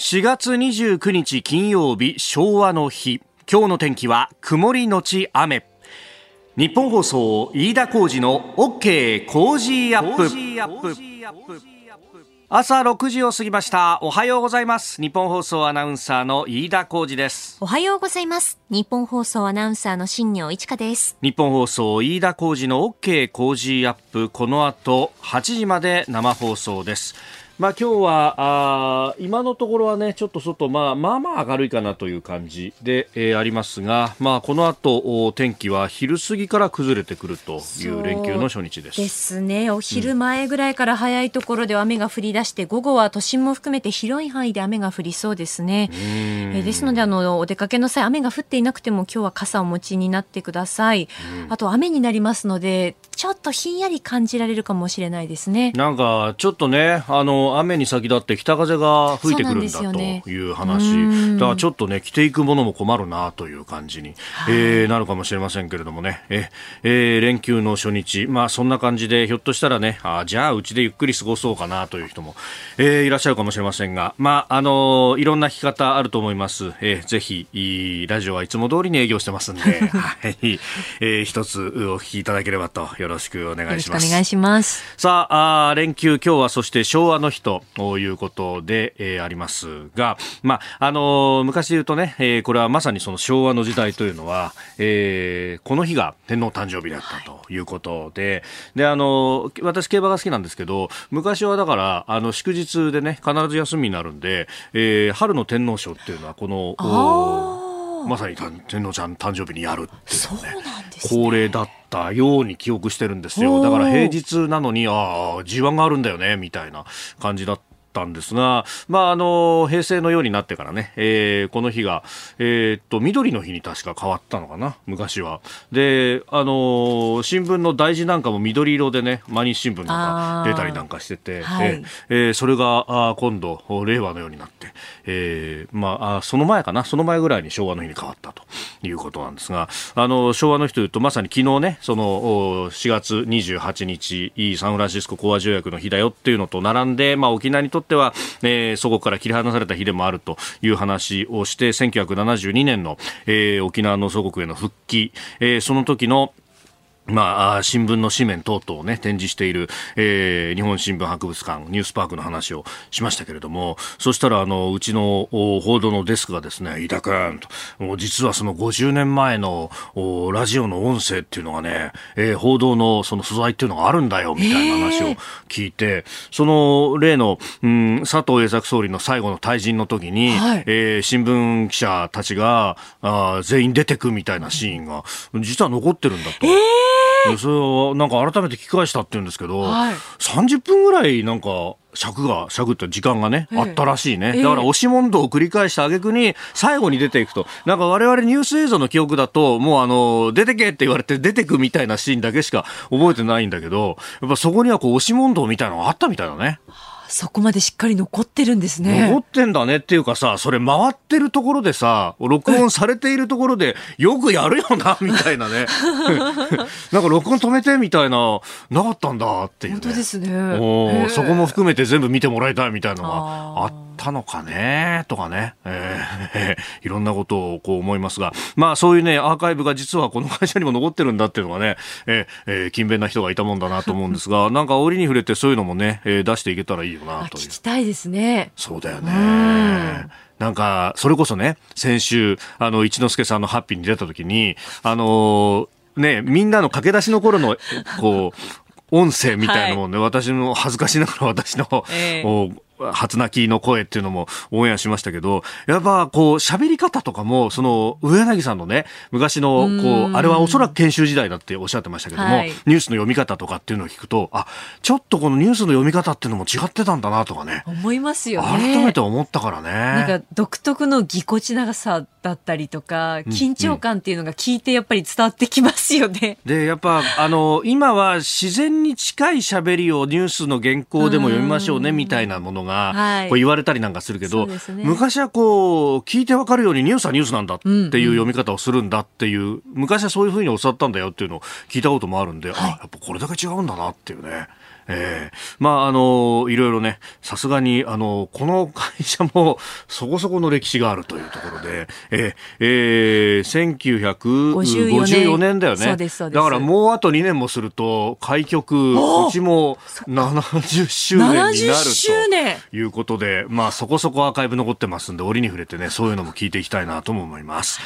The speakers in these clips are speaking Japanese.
4月29日金曜日昭和の日。今日の天気は曇りのち雨。日本放送飯田浩二の OK 工事アップ。朝6時を過ぎました。おはようございます。日本放送アナウンサーの飯田浩二です。おはようございます。日本放送アナウンサーの新業一華です。日本放送飯田浩二の OK 工事アップ。この後8時まで生放送ですまあ、今日はあ今のところはねちょっと外、まあ、まあまあ明るいかなという感じで、えー、ありますが、まあ、この後天気は昼過ぎから崩れてくるという連休の初日です。ですね。お昼前ぐらいから早いところで雨が降り出して、うん、午後は都心も含めて広い範囲で雨が降りそうですね、えー、ですのであのお出かけの際雨が降っていなくても今日は傘をお持ちになってください、うん、あと雨になりますのでちょっとひんやり感じられるかもしれないですね。なんかちょっとねあの雨に先立って北風が吹いてくるんだという話、ね、だからちょっとね着ていくものも困るなという感じに、はい、えー、なるかもしれませんけれどもね。え、えー、連休の初日。まあそんな感じでひょっとしたらねあじゃあうちでゆっくり過ごそうかなという人も、えー、いらっしゃるかもしれませんが。まああのいろんな聞き方あると思います、えー、ぜひラジオはいつも通りに営業してますんで、はい、えー、一つお聞きいただければとよろしくお願いします。お願いします。さああ連休今日はそして昭和の日とということで、えー、ありますが、まあ、あのー、昔で言うとね、えー、これはまさにその昭和の時代というのは、えー、この日が天皇誕生日だったとい。うことで、はい、で、あのー、私競馬が好きなんですけど、昔はだから、あの、祝日でね、必ず休みになるんで、えー、春の天皇賞っていうのは、この、まさに天皇ちゃん誕生日にやるっていうね、ね。恒例だったように記憶してるんですよ。だから平日なのに、ああ、G1 があるんだよね、みたいな感じだったったんですが、まあ、あの、平成のようになってからね、えー、この日が、えー、っと、緑の日に確か変わったのかな、昔は。で、あの、新聞の大事なんかも緑色でね、毎日新聞なんか出たりなんかしてて、はい、えー、それが、あ今度、令和のようになって、えー、まあ、その前かな、その前ぐらいに昭和の日に変わったということなんですが、あの、昭和の日というと、まさに昨日ね、その、4月28日、サンフランシスコ講和条約の日だよっていうのと並んで、まあ、沖縄にとっては、えー、祖国から切り離された日でもあるという話をして、1972年の、えー、沖縄の祖国への復帰、えー、その時のまあ、新聞の紙面等々をね、展示している、えー、日本新聞博物館、ニュースパークの話をしましたけれども、そしたら、あの、うちの報道のデスクがですね、飯田君と、実はその50年前のラジオの音声っていうのがね、えー、報道のその素材っていうのがあるんだよ、みたいな話を聞いて、その例の、うん、佐藤栄作総理の最後の退陣の時に、はい、えー、新聞記者たちがあ全員出てくみたいなシーンが、実は残ってるんだと。えーそれをなんか改めて聞き返したって言うんですけど、はい、30分ぐらいなんか尺が、尺って時間がね、えー、あったらしいね。だから押し問答を繰り返した挙句に、最後に出ていくと。なんか我々ニュース映像の記憶だと、もうあの、出てけって言われて出てくみたいなシーンだけしか覚えてないんだけど、やっぱそこにはこう押し問答みたいなのがあったみたいだね。そこまでしっかり残ってるんですね。残ってんだねっていうかさ、それ回ってるところでさ、録音されているところで、よくやるよな、みたいなね。なんか録音止めてみたいな、なかったんだっていう、ね、本当ですね。そこも含めて全部見てもらいたいみたいなのがあったのかね、とかね。えー、いろんなことをこう思いますが、まあそういうね、アーカイブが実はこの会社にも残ってるんだっていうのがね、えー、えー、勤勉な人がいたもんだなと思うんですが、なんか折に触れてそういうのもね、えー、出していけたらいいよなという。聞きたいですね。そうだよね。なんか、それこそね、先週、あの、一之輔さんのハッピーに出た時に、あのー、ね、みんなの駆け出しの頃の、こう、音声みたいなもんね、はい、私の恥ずかしながら私の、えー、初泣きの声っていうのもオンエアしましたけど、やっぱこう喋り方とかも、その上柳さんのね、昔のこう、あれはおそらく研修時代だっておっしゃってましたけども、はい、ニュースの読み方とかっていうのを聞くと、あ、ちょっとこのニュースの読み方っていうのも違ってたんだなとかね。思いますよね。改めて思ったからね。なんか独特のぎこちなさだったりとか、緊張感っていうのが聞いてやっぱり伝わってきますよね。うん、で、やっぱあの、今は自然に近い喋りをニュースの原稿でも読みましょうねみたいなものが、こう言われたりなんかするけど、ね、昔はこう聞いてわかるようにニュースはニュースなんだっていう読み方をするんだっていう、うん。うん、昔はそういうふうに教わったんだよっていうのを聞いたこともあるんで、はい、あやっぱこれだけ違うんだなっていうね。えー、まあ、あの、いろいろね、さすがに、あの、この会社もそこそこの歴史があるというところで、えー、えー、1954年。だよね。だからもうあと2年もすると、開局、うちも70周年になるということで、まあ、そこそこアーカイブ残ってますんで、折に触れてね、そういうのも聞いていきたいなとも思います。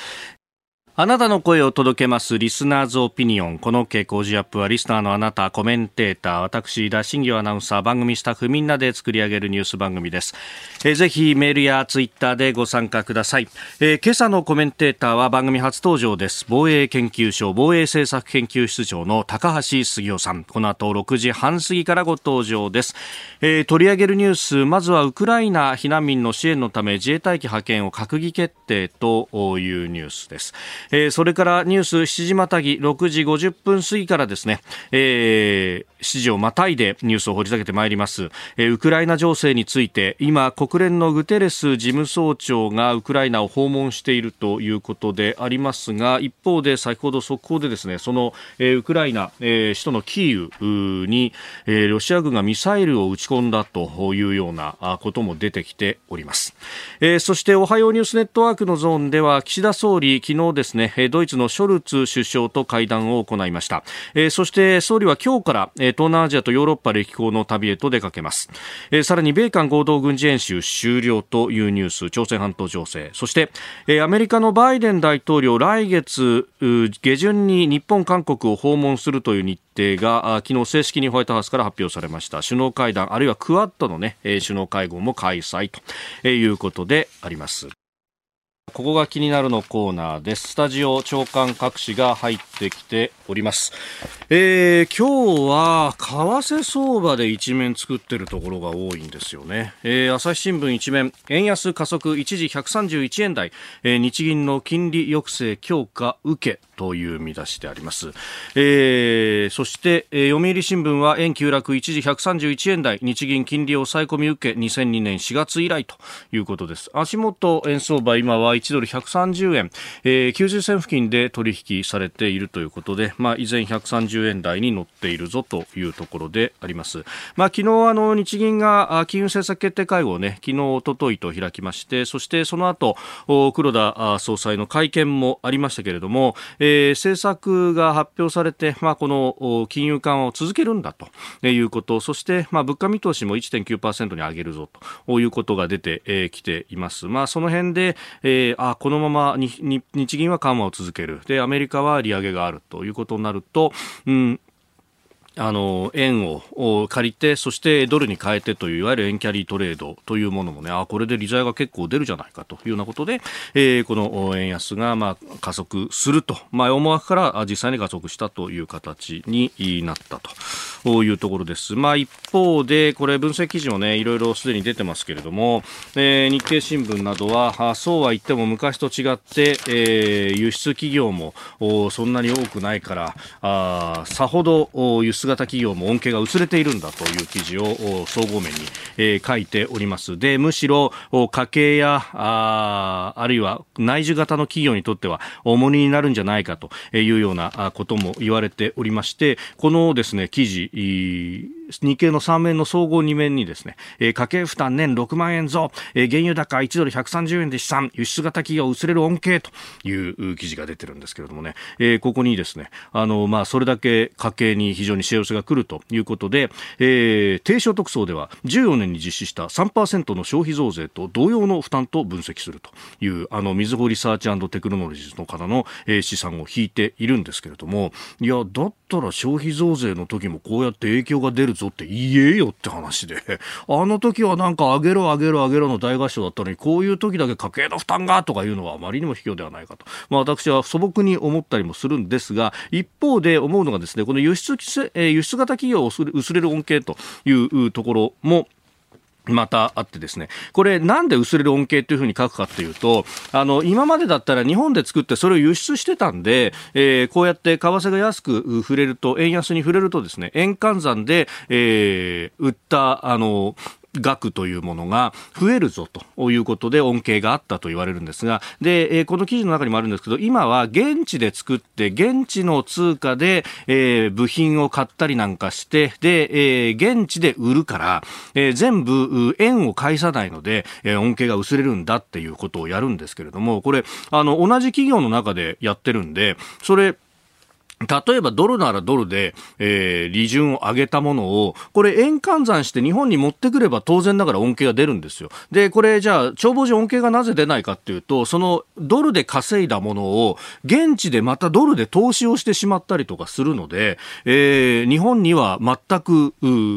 あなたの声を届けますリスナーズオピニオン。この傾向ジアップはリスナーのあなた、コメンテーター、私、田新業アナウンサー、番組スタッフみんなで作り上げるニュース番組です。えー、ぜひメールやツイッターでご参加ください、えー、今朝のコメンテーターは番組初登場です。防衛研究所防衛政策研究室長の高橋杉雄さん。この後6時半過ぎからご登場です。えー、取り上げるニュース、まずはウクライナ避難民の支援のため自衛隊機派遣を閣議決定というニュースです。えー、それからニュース7時またぎ6時50分過ぎからですね、えー、7時をまたいでニュースを掘り下げてまいります、えー、ウクライナ情勢について今国連のグテレス事務総長がウクライナを訪問しているということでありますが一方で先ほど速報でですねその、えー、ウクライナ、えー、首都のキーウに、えー、ロシア軍がミサイルを撃ち込んだというようなことも出てきております、えー、そしておはようニュースネットワークのゾーンでは岸田総理昨日ですねドイツのショルツ首相と会談を行いました、え、そして総理は今日から、え、東南アジアとヨーロッパ歴訪の旅へと出かけます、え、さらに米韓合同軍事演習終了というニュース朝鮮半島情勢。そして、え、アメリカのバイデン大統領来月下旬に日本韓国を訪問するという日程が昨日正式にホワイトハウスから発表されました。首脳会談あるいはクアッドのね、首脳会合も開催ということであります。ここが気になるのコーナーです。スタジオ長官各紙が入ってきております。えー、今日は為替相場で一面作ってるところが多いんですよね。えー、朝日新聞一面、円安加速一時131円台、えー、日銀の金利抑制強化受けという見出しであります。えー、そして、えー、読売新聞は円急落一時131円台、日銀金利を抑え込み受け2002年4月以来ということです。足元円相場今は1ドル130円、えー、90銭付近で取引されているということで、まあ、依然130円台に乗っているぞというところであります。まあ、昨日あの日銀が金融政策決定会合をね、昨日、おとといと開きまして、そしてその後、黒田総裁の会見もありましたけれども、えー、政策が発表されて、まあ、この金融緩和を続けるんだということ、そして、まあ、物価見通しも1.9%に上げるぞということが出てき、えー、ています。まあ、その辺で、えー、あこのまま日銀は緩和を続けるでアメリカは利上げがあるということになると、うん、あの円を借りてそしてドルに変えてといういわゆる円キャリートレードというものもねあこれで利材が結構出るじゃないかというようなことで、えー、この円安がまあ加速すると、まあ、思惑から実際に加速したという形になったというところです。まあ、一方でこれ分析記事もねいろいろすでに出てますけれども、えー、日経新聞などはそうは言っても昔と違って、えー、輸出企業もそんなに多くないからあさほど輸出型企業も恩恵が薄れているんだという記事を総合面に、えー、書いております。で、むしろ家計やああるいは内需型の企業にとっては重荷になるんじゃないかというようなことも言われておりまして、このですね、記事、日経の3面の総合2面にですね、えー、家計負担年6万円増、えー、原油高1ドル130円で試算、輸出型企業薄れる恩恵という記事が出てるんですけれどもね、えー、ここにですね、あの、まあ、それだけ家計に非常に幸せが来るということで、えー、低所得層では14年に実施した3%の消費増税と同様の負担と分析するという、あの、みずほリサーチテクノロジーズの方の、えー、試算を引いているんですけれども、いや、だったら消費増税の時もこうやって影響が出るぞって言えよって話で、あの時はなんか上げろ上げろ上げろの大合唱だったのに、こういう時だけ家計の負担がとかいうのはあまりにも卑怯ではないかと。まあ私は素朴に思ったりもするんですが、一方で思うのがですね、この輸出、輸出型企業を薄れる恩恵というところも、またあってですね、これなんで薄れる恩恵というふうに書くかっていうと、あの、今までだったら日本で作ってそれを輸出してたんで、えー、こうやって為替が安く触れると、円安に触れるとですね、円換算で、えー、売った、あの、額というものが増えるぞということで恩恵があったと言われるんですが、で、えー、この記事の中にもあるんですけど、今は現地で作って、現地の通貨で、え、部品を買ったりなんかして、で、え、現地で売るから、え、全部円を返さないので、え、恩恵が薄れるんだっていうことをやるんですけれども、これ、あの、同じ企業の中でやってるんで、それ、例えばドルならドルで、えー、利潤を上げたものを、これ円換算して日本に持ってくれば当然ながら恩恵が出るんですよ。で、これじゃあ、帳簿上恩恵がなぜ出ないかっていうと、そのドルで稼いだものを現地でまたドルで投資をしてしまったりとかするので、えー、日本には全く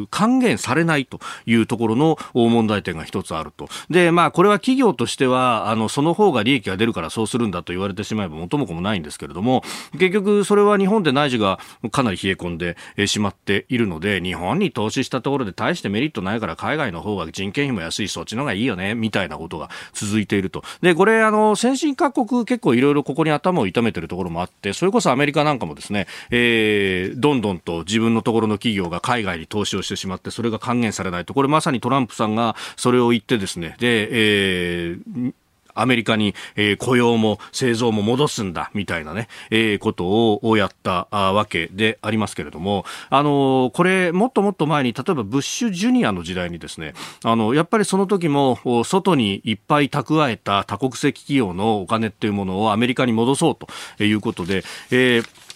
還元されないというところの問題点が一つあると。で、まあ、これは企業としては、あの、その方が利益が出るからそうするんだと言われてしまえば元も子もないんですけれども、結局それは日本本で内需がかなり冷え込んでしまっているので、日本に投資したところで大してメリットないから海外の方が人件費も安い、そっちの方がいいよね、みたいなことが続いていると。で、これ、あの、先進各国結構いろいろここに頭を痛めてるところもあって、それこそアメリカなんかもですね、えー、どんどんと自分のところの企業が海外に投資をしてしまって、それが還元されないと。これまさにトランプさんがそれを言ってですね、で、えー、アメリカに、えー、雇用も製造も戻すんだみたいなね、えー、ことをやったわけでありますけれども、あのー、これもっともっと前に例えばブッシュジュニアの時代にですね、あのやっぱりその時も外にいっぱい蓄えた多国籍企業のお金っていうものをアメリカに戻そうということで、えー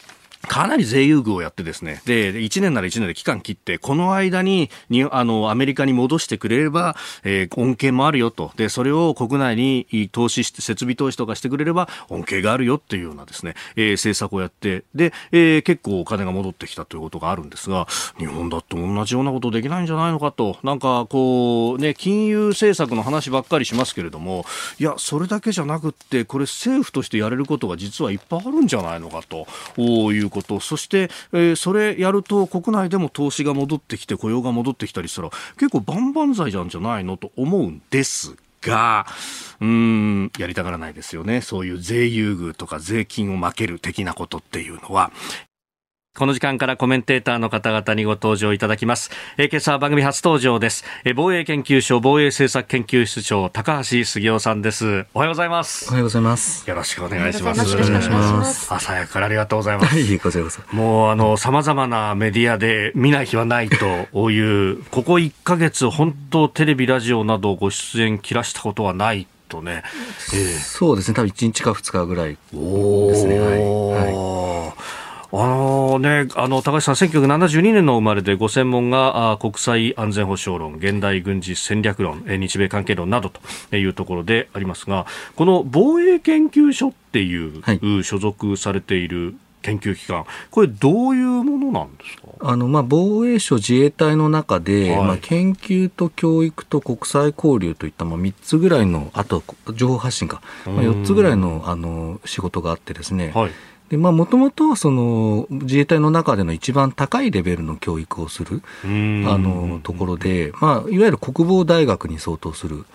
かなり税優遇をやってですね、で、1年なら1年で期間切って、この間に、に、あの、アメリカに戻してくれれば、えー、恩恵もあるよと。で、それを国内に投資して、設備投資とかしてくれれば、恩恵があるよっていうようなですね、えー、政策をやって、で、えー、結構お金が戻ってきたということがあるんですが、日本だって同じようなことできないんじゃないのかと。なんか、こう、ね、金融政策の話ばっかりしますけれども、いや、それだけじゃなくって、これ政府としてやれることが実はいっぱいあるんじゃないのかということそして、えー、それやると国内でも投資が戻ってきて雇用が戻ってきたりしたら結構万々歳なんじゃないのと思うんですが、うん、やりたがらないですよね。そういう税優遇とか税金を負ける的なことっていうのは。この時間からコメンテーターの方々にご登場いただきます。えー、今朝は番組初登場です。えー、防衛研究所防衛政策研究室長高橋杉雄さんです。おはようございます。おはようございます。よろしくお願いします。よろしくお願いします。朝早くからありがとうございます。はい、こちらこそ。もうあの様々なメディアで見ない日はないというここ1ヶ月本当テレビラジオなどご出演切らしたことはない。とね、えー、そうですね、多分1日か2日ぐらいですね。はい、はいあのね、あの、高橋さん、1972年の生まれで、ご専門があ国際安全保障論、現代軍事戦略論、日米関係論などというところでありますが、この防衛研究所っていう、はい、所属されている研究機関、これ、どういうものなんですか？あの、まあ、防衛省自衛隊の中で、はい、まあ、研究と教育と国際交流といった、まあ、3つぐらいの、あと情報発信か、まあ、4つぐらいのあの仕事があってですね、はいで、まあ、もともと、その、自衛隊の中での一番高いレベルの教育をする、あの、ところで、まあ、いわゆる国防大学に相当する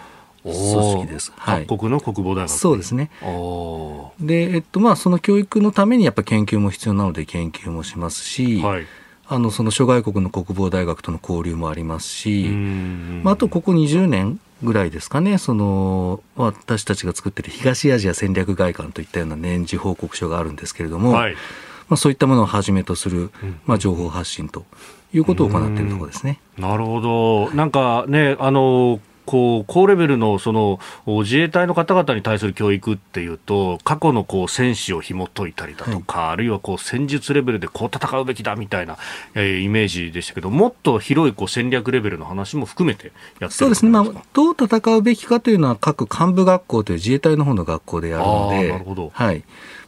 組織です。はい。各国の国防大学そうですね。で、えっと、まあ、その教育のためにやっぱ研究も必要なので研究もしますし、はい。あのその諸外国の国防大学との交流もありますし、まあ、あとここ20年ぐらいですかね、その私たちが作っている東アジア戦略外観といったような年次報告書があるんですけれども、はい、まあ、そういったものをはじめとする、まあ、情報発信ということを行っているところですね。なるほど。なんかね、あのこう高レベルのその自衛隊の方々に対する教育っていうと過去のこう戦士を紐解いたりだとか、はい、あるいはこう戦術レベルでこう戦うべきだみたいな、えー、イメージでしたけどもっと広いこう戦略レベルの話も含めてやってそうですね、まあ、どう戦うべきかというのは各幹部学校という自衛隊の方の学校でやるので。なるほど。はい。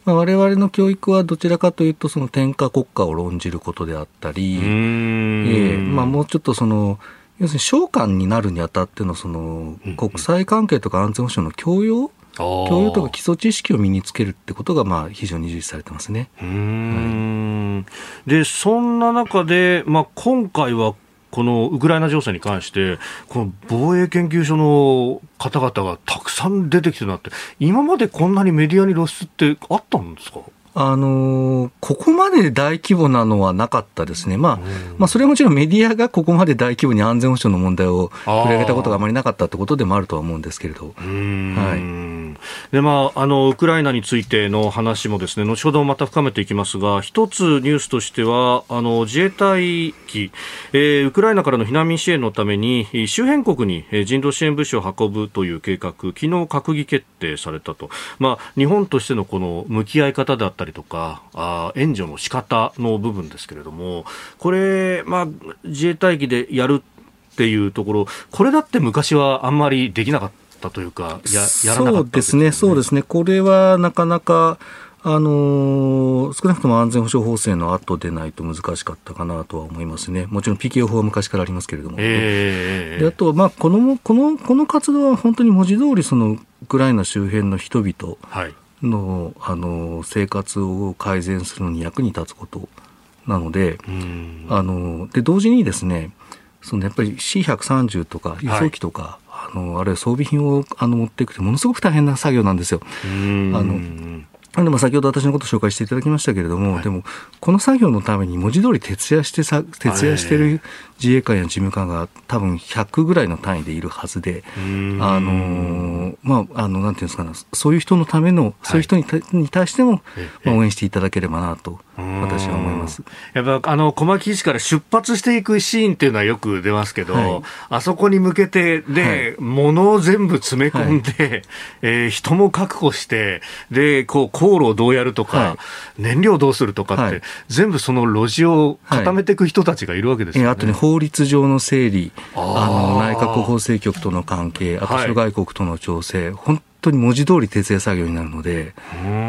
まあ、我々の教育はどちらかというと、その天下国家を論じることであったり、えーまあ、もうちょっとその、要するに召喚になるにあたってのその国際関係とか安全保障の教養、教養とか基礎知識を身につけるってことがまあ非常に重視されてますね。はい、でそんな中で、まあ、今回はこのウクライナ情勢に関して、この防衛研究所の方々がたくさん出てきてなって、今までこんなにメディアに露出ってあったんですか？あのここまで大規模なのはなかったですね、まあ、まあ、それはもちろんメディアがここまで大規模に安全保障の問題を取り上げたことがあまりなかったってことでもあるとは思うんですけれど。はい。でまあ、あのウクライナについての話もですね後ほどまた深めていきますが一つニュースとしてはあの自衛隊機、えー、ウクライナからの避難民支援のために周辺国に人道支援物資を運ぶという計画昨日閣議決定されたと、まあ、日本としてのこの向き合い方であったりとかあ援助の仕方の部分ですけれどもこれ、まあ、自衛隊機でやるっていうところこれだって昔はあんまりできなかったというかややらなかった、ね、そうですねそうですね。これはなかなかあの少なくとも安全保障法制の後でないと難しかったかなとは思いますね、もちろん PKO 法は昔からありますけれども、えー、であとは、まあ、このこのこの活動は本当に文字通りそりウクライナ周辺の人々の,、あの生活を改善するのに役に立つことなので、あので同時にですねそのやっぱり C130 とか輸送機とか、はい、あのあるいは装備品をあの持っていくってものすごく大変な作業なんですよ。あのでも先ほど私のことを紹介していただきましたけれども、はい、でもこの作業のために文字通り徹夜してさ徹夜してる自衛官や事務官が多分100ぐらいの単位でいるはずで、あのまああのなんていうんですかね、そういう人のための、そういう人にに対しても、まあ、応援していただければなと。私は思います。やっぱあの小牧基地から出発していくシーンっていうのはよく出ますけど、はい、あそこに向けてで、はい、物を全部詰め込んで、はい、えー、人も確保してでこう航路をどうやるとか、はい、燃料どうするとかって、全部その路地を固めていく人たちがいるわけですよね。あとね法律上の整理あの内閣法制局との関係あと諸外国との調整、本当に文字通り徹夜作業になるので、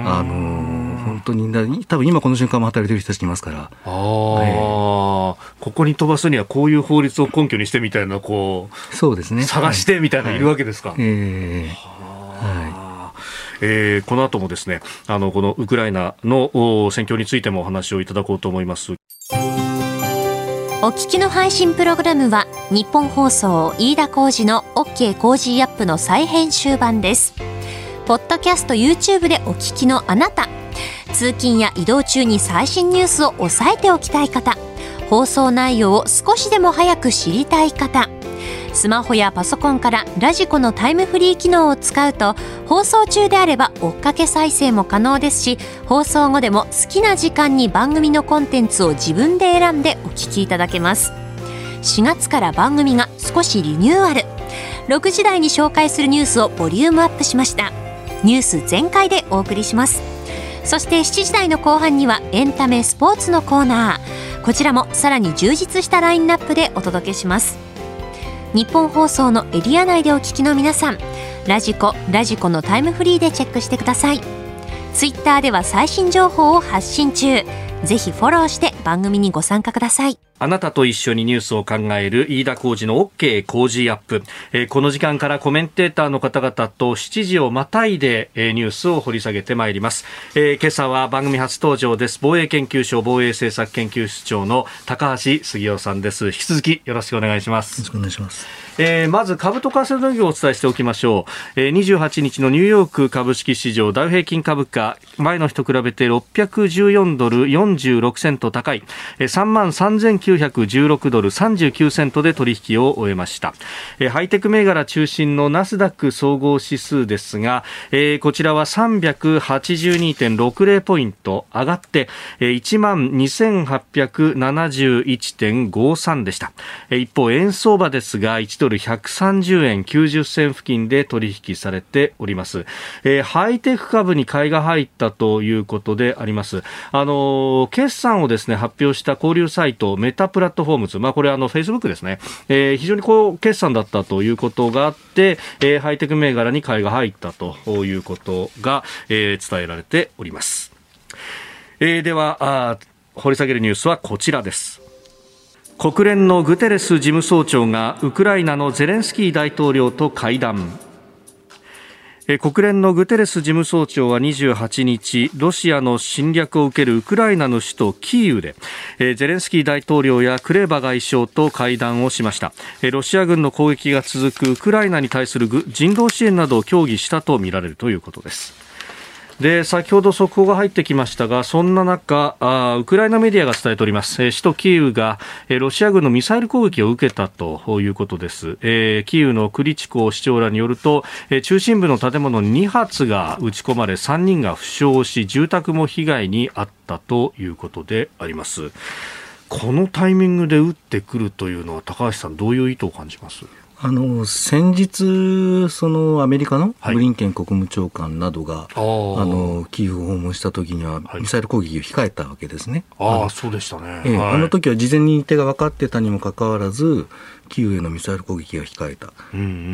あの本当に、多分今この瞬間も働いてる人たちいますから。ああ、えー、ここに飛ばすにはこういう法律を根拠にしてみたいな、こう、そうですね。探してみたいな、い。るわけですか。はい、えー、はい。えー、この後もですねあのこのウクライナの戦況についてもお話をいただこうと思いますお聞きの配信プログラムは日本放送飯田浩司の OK 工事アップの再編集版です。ポッドキャスト YouTube でお聞きのあなた。通勤や移動中に最新ニュースを押さえておきたい方。放送内容を少しでも早く知りたい方。スマホやパソコンからラジコのタイムフリー機能を使うと放送中であれば追っかけ再生も可能ですし放送後でも好きな時間に番組のコンテンツを自分で選んでお聞きいただけます。4月から番組が少しリニューアル。6時台に紹介するニュースをボリュームアップしました。ニュース全開でお送りします。そして7時台の後半にはエンタメスポーツのコーナー。こちらもさらに充実したラインナップでお届けします。日本放送のエリア内でお聞きの皆さんラジコラジコのタイムフリーでチェックしてください。ツイッターでは最新情報を発信中。ぜひフォローして番組にご参加ください。あなたと一緒にニュースを考える飯田浩二の OK 工事アップ、えー、この時間からコメンテーターの方々と7時をまたいで、えー、ニュースを掘り下げてまいります、えー、今朝は番組初登場です。防衛研究所防衛政策研究室長の高橋杉雄さんです。引き続きよろしくお願いします。よろしくお願いしますえー、まず株と為替の動きをお伝えしておきましょう、えー、28日のニューヨーク株式市場ダウ平均株価前の日と比べて614ドル46セント高い、えー、3万3916ドル39セントで取引を終えました、えー、ハイテク銘柄中心のナスダック総合指数ですが、えー、こちらは382.60ポイント上がって、えー、1万2871.53でした、えー、一方円相場ですが1ドルドル130円90銭付近で取引されております、えー、ハイテク株に買いが入ったということであります。あの決算をですね発表した交流サイトメタプラットフォームズ。まあこれあのフェイスブックですね、えー、非常にこう決算だったということがあって、えー、ハイテク銘柄に買いが入ったということが、えー、伝えられております、えー、ではあ掘り下げるニュースはこちらです。国連のグテレス事務総長がウクライナのゼレンスキー大統領と会談。国連のグテレス事務総長は28日ロシアの侵略を受けるウクライナの首都キーウでゼレンスキー大統領やクレバ外相と会談をしました。ロシア軍の攻撃が続くウクライナに対する人道支援などを協議したとみられるということです。で先ほど速報が入ってきましたがそんな中あウクライナメディアが伝えております、えー、首都キーウが、えー、ロシア軍のミサイル攻撃を受けたということです、えー、キーウのクリチコ市長らによると、えー、中心部の建物2発が撃ち込まれ3人が負傷し住宅も被害に遭ったということであります。このタイミングで撃ってくるというのは高橋さんどういう意図を感じます？あの先日、そのアメリカのブリンケン国務長官などが、はい、あのキーウを訪問した時には、ミサイル攻撃を控えたわけですね。ああ、そうでしたね、えはい、あの時は事前に手が分かってたにもかかわらず、キーウへのミサイル攻撃が控えた、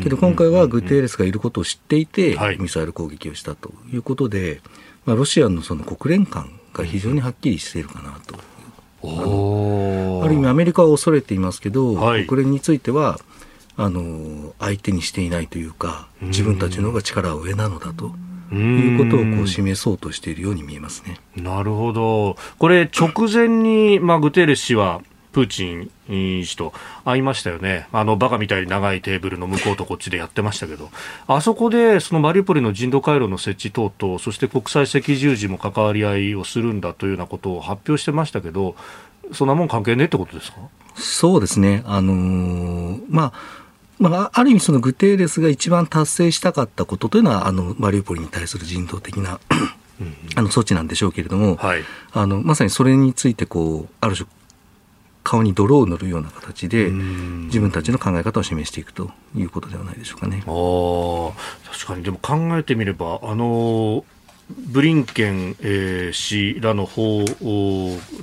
けど今回はグテーレスがいることを知っていて、ミサイル攻撃をしたということで、まあ、ロシアのその国連感が非常にはっきりしているかなと。ある意味、アメリカは恐れていますけど、はい、国連については、あの相手にしていないというか自分たちの方が力は上なのだと。いうことをこう示そうとしているように見えますね。なるほど。これ直前に、まあ、グテーレス氏はプーチン氏と会いましたよね、あのバカみたいに長いテーブルの向こうとこっちでやってましたけど、あそこでそのマリウポリの人道回廊の設置等々、そして国際赤十字も関わり合いをするんだというようなことを発表してましたけど、そんなもん関係ねえってことですか？そうですね、あのー、まあまあ、ある意味そのグテーレスが一番達成したかったことというのはあのマリウポリに対する人道的なあの措置なんでしょうけれども、はい、あのまさにそれについてこうある種顔に泥を塗るような形で自分たちの考え方を示していくということではないでしょうかね。あ確かに。でも考えてみればあのブリンケン、えー、氏らの方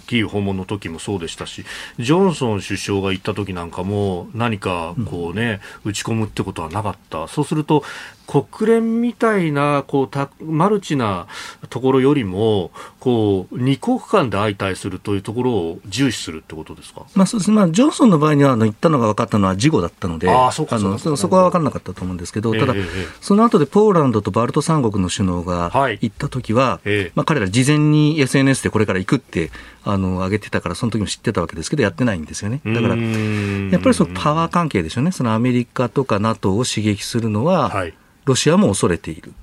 キーウ訪問の時もそうでしたしジョンソン首相が行った時なんかも何かこうね、うん、打ち込むってことはなかった。そうすると国連みたいなこうたマルチなところよりもこう二国間で相対するというところを重視するってことですか、まあそうです。まあ、ジョンソンの場合にはあの言ったのが分かったのは事後だったのであそあのそこは分からなかったと思うんですけど、ただ、えー、その後でポーランドとバルト三国の首脳が行った時は、はいえ。ー、まあ、彼ら事前に SNS でこれから行くってあの上げてたからその時も知ってたわけですけどやってないんですよね。だからやっぱりそのパワー関係でしょうね。そのアメリカとか NATO を刺激するのは、はい。ロシアも恐れている。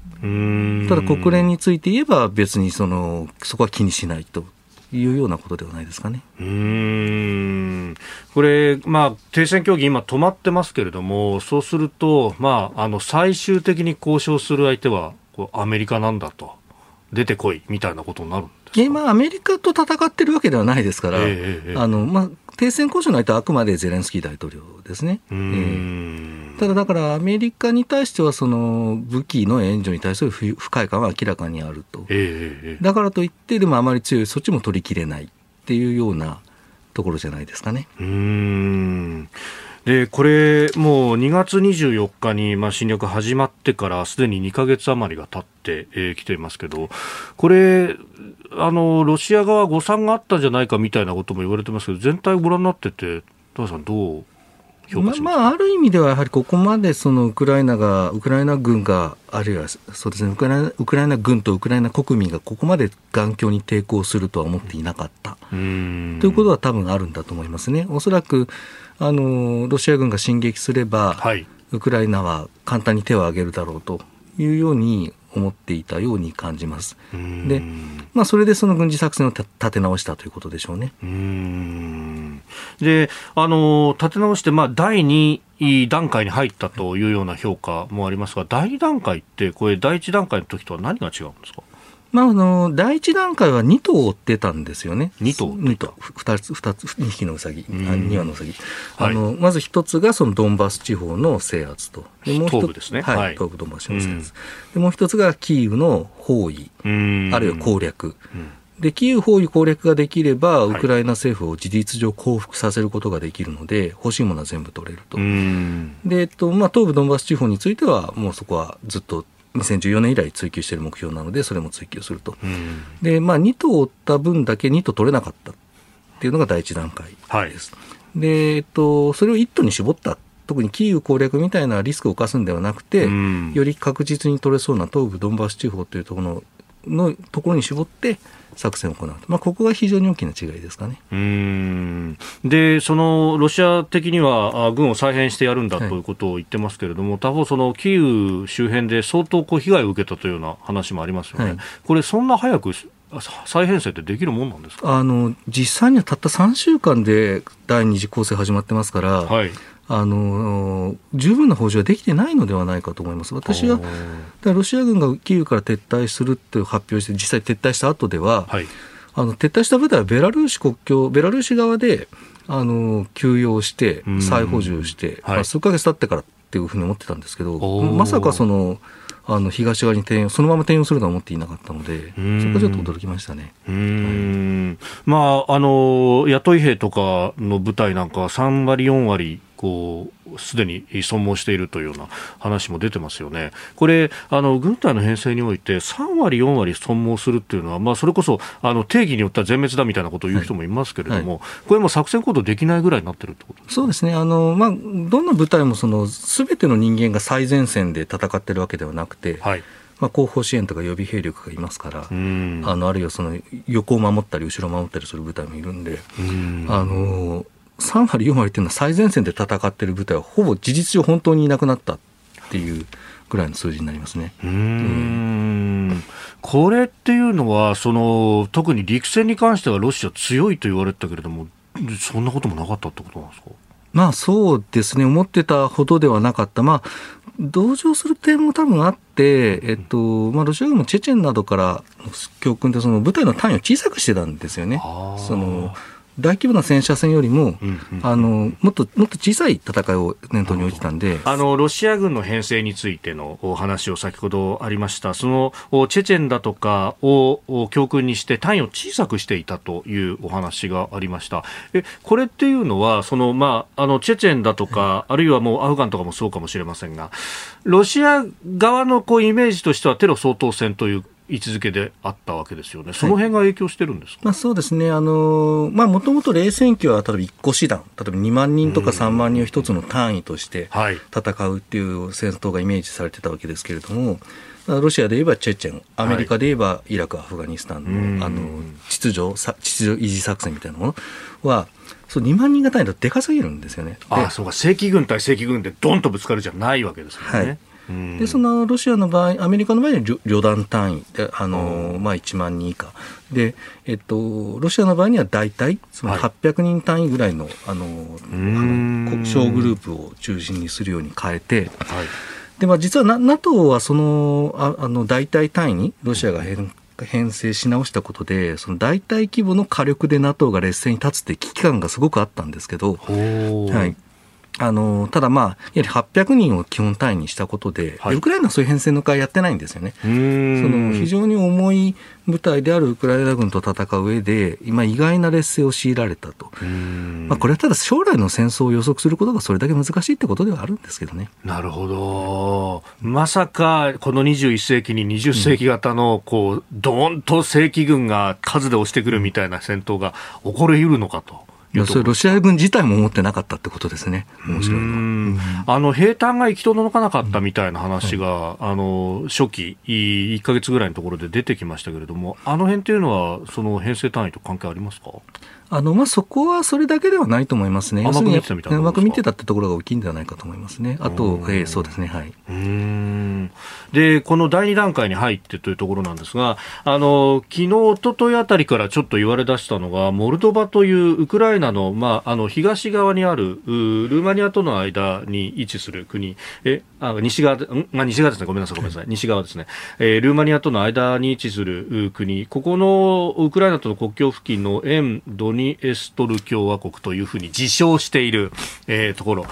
ただ国連について言えば別にそのそこは気にしないというようなことではないですかね。うん。これ、まあ、停戦協議、今、止まってますけれども、そうすると、まあ、あの最終的に交渉する相手はこうアメリカなんだと、出てこいみたいなことになるんですか、まあ、アメリカと戦ってるわけではないですから、えー、あのまあ、停戦交渉の相手はあくまでゼレンスキー大統領ですね。えー、ただ、だからアメリカに対してはその武器の援助に対する不快感は明らかにあると、えー、だからといって、でもあまり強い措置も取りきれないっていうようなところじゃないですかね。うんでこれ、もう2月24日に、まあ、侵略始まってからすでに2か月余りが経ってき、えー、ていますけど、これあの、ロシア側誤算があったんじゃないかみたいなことも言われてますけど、全体をご覧になってて、田さん、どうままあ、ある意味ではやはりここまでそのウクライナが、ウクライナ軍が、あるいはそうですねウクライナ、ウクライナ軍とウクライナ国民がここまで頑強に抵抗するとは思っていなかった。ということは多分あるんだと思いますね。おそらくあのロシア軍が進撃すれば、はい、ウクライナは簡単に手を挙げるだろうというように思っていたように感じます。で、まあ、それでその軍事作戦を立て直したということでしょうね。うで、あの、立て直して、まあ、第2段階に入ったというような評価もありますが、第2段階って、これ、第1段階の時とは何が違うんですか？まあ、あの第一段階は2頭追ってたんですよね。2頭 ?2 頭。2つ、2つ、2匹のうさぎ。2羽のうさぎ。あの、まず1つがそのドンバス地方の制圧と。でもう東部ですね。はい。東部ドンバス地方の制圧。で、もう1つがキーウの包囲、あるいは攻略。で、キーウ包囲攻略ができれば、ウクライナ政府を事実上降伏させることができるので、欲しいものは全部取れると。で、えっと、まあ、東部ドンバス地方については、もうそこはずっと2014年以来追求している目標なので、それも追求すると。うん、で、まあ、2頭追った分だけ2頭取れなかったっていうのが第一段階です。はい、で、えっと、それを1頭に絞った。特にキーウ攻略みたいなリスクを冒すんではなくて、うん、より確実に取れそうな東部ドンバス地方というところののところに絞って作戦を行う、まあ、ここが非常に大きな違いですかね。うん。でそのロシア的には軍を再編してやるんだとい。うことを言ってますけれども、はい、他方、そのキーウ周辺で相当こう被害を受けたというような話もありますよね、はい、これ、そんな早く再編成ってできるもんなんですか？あの実際にはたった3週間で第二次攻勢始まってますから、はい、あの十分な補充はできてないのではないかと思います。私はロシア軍がキーウから撤退すると発表して実際撤退した後では、はい、あの撤退した部隊はベラルーシ国境ベラルーシ側であの休養して再補充して、まあ、数か月経ってからっていうふうに思ってたんですけどまさかそのあの東側に転用そのまま転用するとは思っていなかったので、そこはちょっと驚きましたね。まああの雇い兵とかの部隊なんかは3割4割こうすでに損耗しているというような話も出てますよね、これ、あの軍隊の編成において、3割、4割損耗するっていうのは、まあ、それこそあの定義によっては全滅だみたいなことを言う人もいますけれども、はい。はい、これも作戦行動できないぐらいになってるってことそうですね、あのまあ、どの部隊もすべての人間が最前線で戦ってるわけではなくて、はい。まあ、後方支援とか予備兵力がいますから、あのあるいはその横を守ったり、後ろを守ったりする部隊もいるんで、あの3割、4割っていうのは最前線で戦っている部隊はほぼ事実上本当にいなくなったっていうぐらいの数字になりますね。うん、これっていうのはその特に陸戦に関してはロシア強いと言われてたけれどもそんなこともなかったってことなんですか？まあそうですね思ってたほどではなかった。まあ同情する点も多分あって、えっとまあ、ロシア軍もチェチェンなどからの教訓でその部隊の単位を小さくしてたんですよね。その大規模な戦車戦よりも、うんうん、あのもっともっと小さい戦いを念頭に置いてたんで。あのロシア軍の編成についてのお話を先ほどありました、そのチェチェンだとかを教訓にして単位を小さくしていたというお話がありました。えこれっていうのはその、まあ、あのチェチェンだとか、あるいはもうアフガンとかもそうかもしれませんが、ロシア側のこうイメージとしてはテロ掃討戦という位置づけであったわけですよね、その辺が影響してるんですか、まあ、そうですね、もともと冷戦期は例えば1個師団、例えば2万人とか3万人を一つの単位として戦うっていう戦闘がイメージされてたわけですけれども、ロシアで言えばチェチェン、アメリカで言えばイラク、アフガニスタンのあの秩序秩序維持作戦みたいなものは、そう2万人が単位だとでかすぎるんですよね。あそうか。正規軍対正規軍でどんとぶつかるじゃないわけですよね。はいでそのロシアの場合、アメリカの場合は旅団単位で、あのまあ、1万人以下。で、えっと、ロシアの場合には大体、その800人単位ぐらいの,、あのあの小グループを中心にするように変えて、はい。でまあ、実は NATO はそのああの大体単位にロシアが編編成し直したことで、その大体規模の火力で NATO が劣勢に立つって危機感がすごくあったんですけど、はい、あのただ、まあ、やはり800人を基本単位にしたことで、はい、ウクライナはそういう編成の会やってないんですよね。その非常に重い部隊であるウクライナ軍と戦う上で、今、意外な劣勢を強いられたと、まあ、これはただ将来の戦争を予測することがそれだけ難しいってことではあるんですけどね。なるほど、まさかこの21世紀に20世紀型のこう、どーんと正規軍が数で押してくるみたいな戦闘が起こりうるのかと。いやそれロシア軍自体も思ってなかったってことですね、面白いのは。あの兵隊が行き届かなかったみたいな話が、うん、あの初期、1か月ぐらいのところで出てきましたけれども、あの辺っていうのは、その編成単位と関係ありますか？あのまあ、そこはそれだけではないと思いますね、甘く見てたみたいな甘く見てたってところが大きいんではないかと思いますね、あと、えー、そうですね、はい、うん。でこの第2段階に入ってというところなんですが、あの昨日一昨日あたりからちょっと言われ出したのが、モルドバというウクライナの,、まあ、あの東側にあるルーマニアとの間に位置する国、えあ西側ん？あ西側ですね、ごめんなさい、ごめんなさい、西側ですね、えー、ルーマニアとの間に位置する国、ここのウクライナとの国境付近の沿ドニニエストル共和国というふうに自称している、えー、ところ。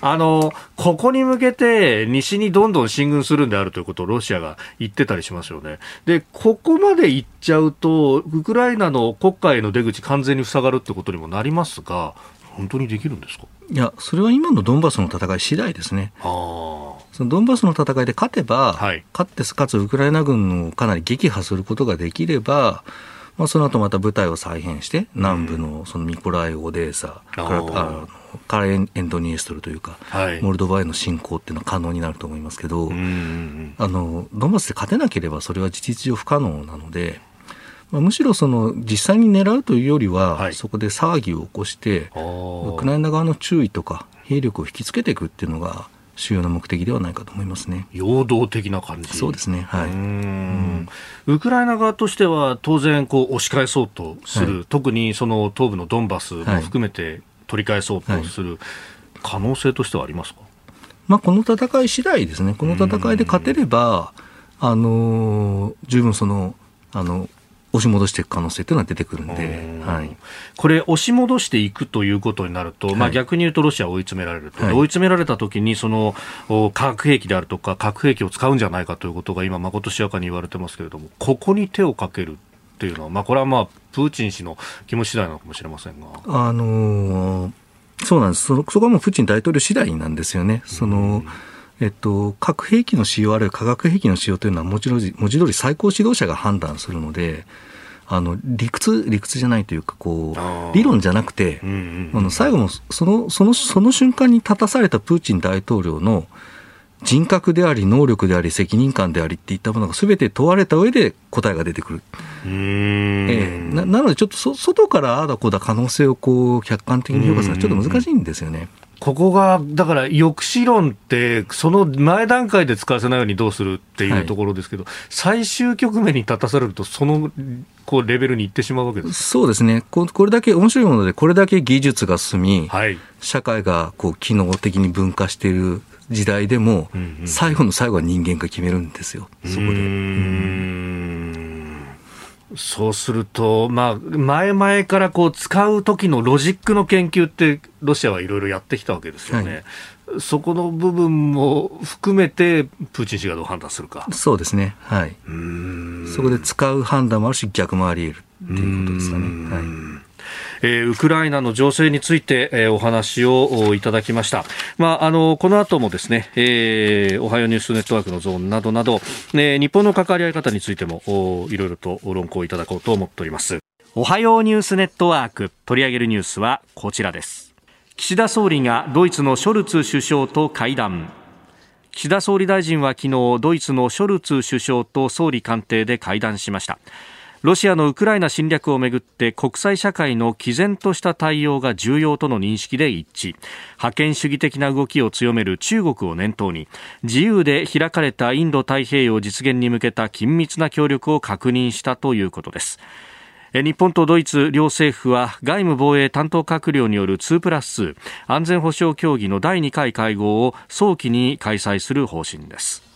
あの、ここに向けて西にどんどん進軍するんであるということをロシアが言ってたりしますよね。で、ここまで行っちゃうと、ウクライナの国家への出口完全に塞がるってことにもなりますが、本当にできるんですか？いや、それは今のドンバスの戦い次第ですね。そのドンバスの戦いで勝てば、はい、勝ってかつウクライナ軍をかなり撃破することができれば、まあ、その後また部隊を再編して、南部のそのミコライオデーサ、からカラエンドニエストルというか、はい、モルドバへの侵攻っていうのは可能になると思いますけど、あのドンバスで勝てなければそれは事実上不可能なので、まあ、むしろその実際に狙うというよりは、はい、そこで騒ぎを起こしてウクライナ側の注意とか兵力を引きつけていくっていうのが主要な目的ではないかと思いますね。陽動的な感じ。そうですね。はい。うんウクライナ側としては当然こう押し返そうとする、はい、特にその東部のドンバスも含めて取り返そうとする可能性としてはありますか？まあこの戦い次第ですね。この戦いで勝てれば、あの十分そのあの押し戻していく可能性というのは出てくるんで、はい、これ、押し戻していくということになると、はい、まあ、逆に言うとロシアは追い詰められると、はい、追い詰められたときにその化学兵器であるとか、核兵器を使うんじゃないかということが今、まことしやかに言われてますけれども、ここに手をかけるっていうのは、まあ、これはまあプーチン氏の気持ち次第なのかもしれませんが。あのー、そうなんです。そこはもうプーチン大統領次第なんですよね。その、えっと、核兵器の使用あるいは化学兵器の使用というのは文字通り文字通り最高指導者が判断するのであの理屈理屈じゃないというかこう理論じゃなくて、あの最後のそのそのその瞬間に立たされたプーチン大統領の人格であり能力であり責任感でありっていったものがすべて問われた上で答えが出てくる。えー、ななのでちょっとそ外からああだこうだ可能性をこう客観的に評価するのはちょっと難しいんですよね。ここが、だから抑止論って、その前段階で使わせないようにどうするっていうところですけど、はい、最終局面に立たされると、そのこうレベルにいってしまうわけです。そうですね。こ、これだけ面白いもので、これだけ技術が進み、はい、社会がこう機能的に分化している時代でも、うんうん、最後の最後は人間が決めるんですよ、そこで。そうすると、まあ、前々からこう使う時のロジックの研究って、ロシアはいろいろやってきたわけですよね。はい、そこの部分も含めて、プーチン氏がどう判断するか。そうですね。はい。そこで使う判断もあるし、逆もあり得るっていうことですかね。はい。えー、ウクライナの情勢について、えー、お話をいただきました。まあ、あの、この後もですね、えー、おはようニュースネットワークのゾーンなどなど、ね、日本の関わり合い方についても、いろいろと論考いただこうと思っております。おはようニュースネットワーク、取り上げるニュースはこちらです。岸田総理がドイツのショルツ首相と会談。岸田総理大臣は昨日ドイツのショルツ首相と総理官邸で会談しましたロシアのウクライナ侵略をめぐって国際社会の毅然とした対応が重要との認識で一致。覇権主義的な動きを強める中国を念頭に自由で開かれたインド太平洋実現に向けた緊密な協力を確認したということです。日本とドイツ両政府は外務防衛担当閣僚による2プラス2安全保障協議の第2回会合を早期に開催する方針です。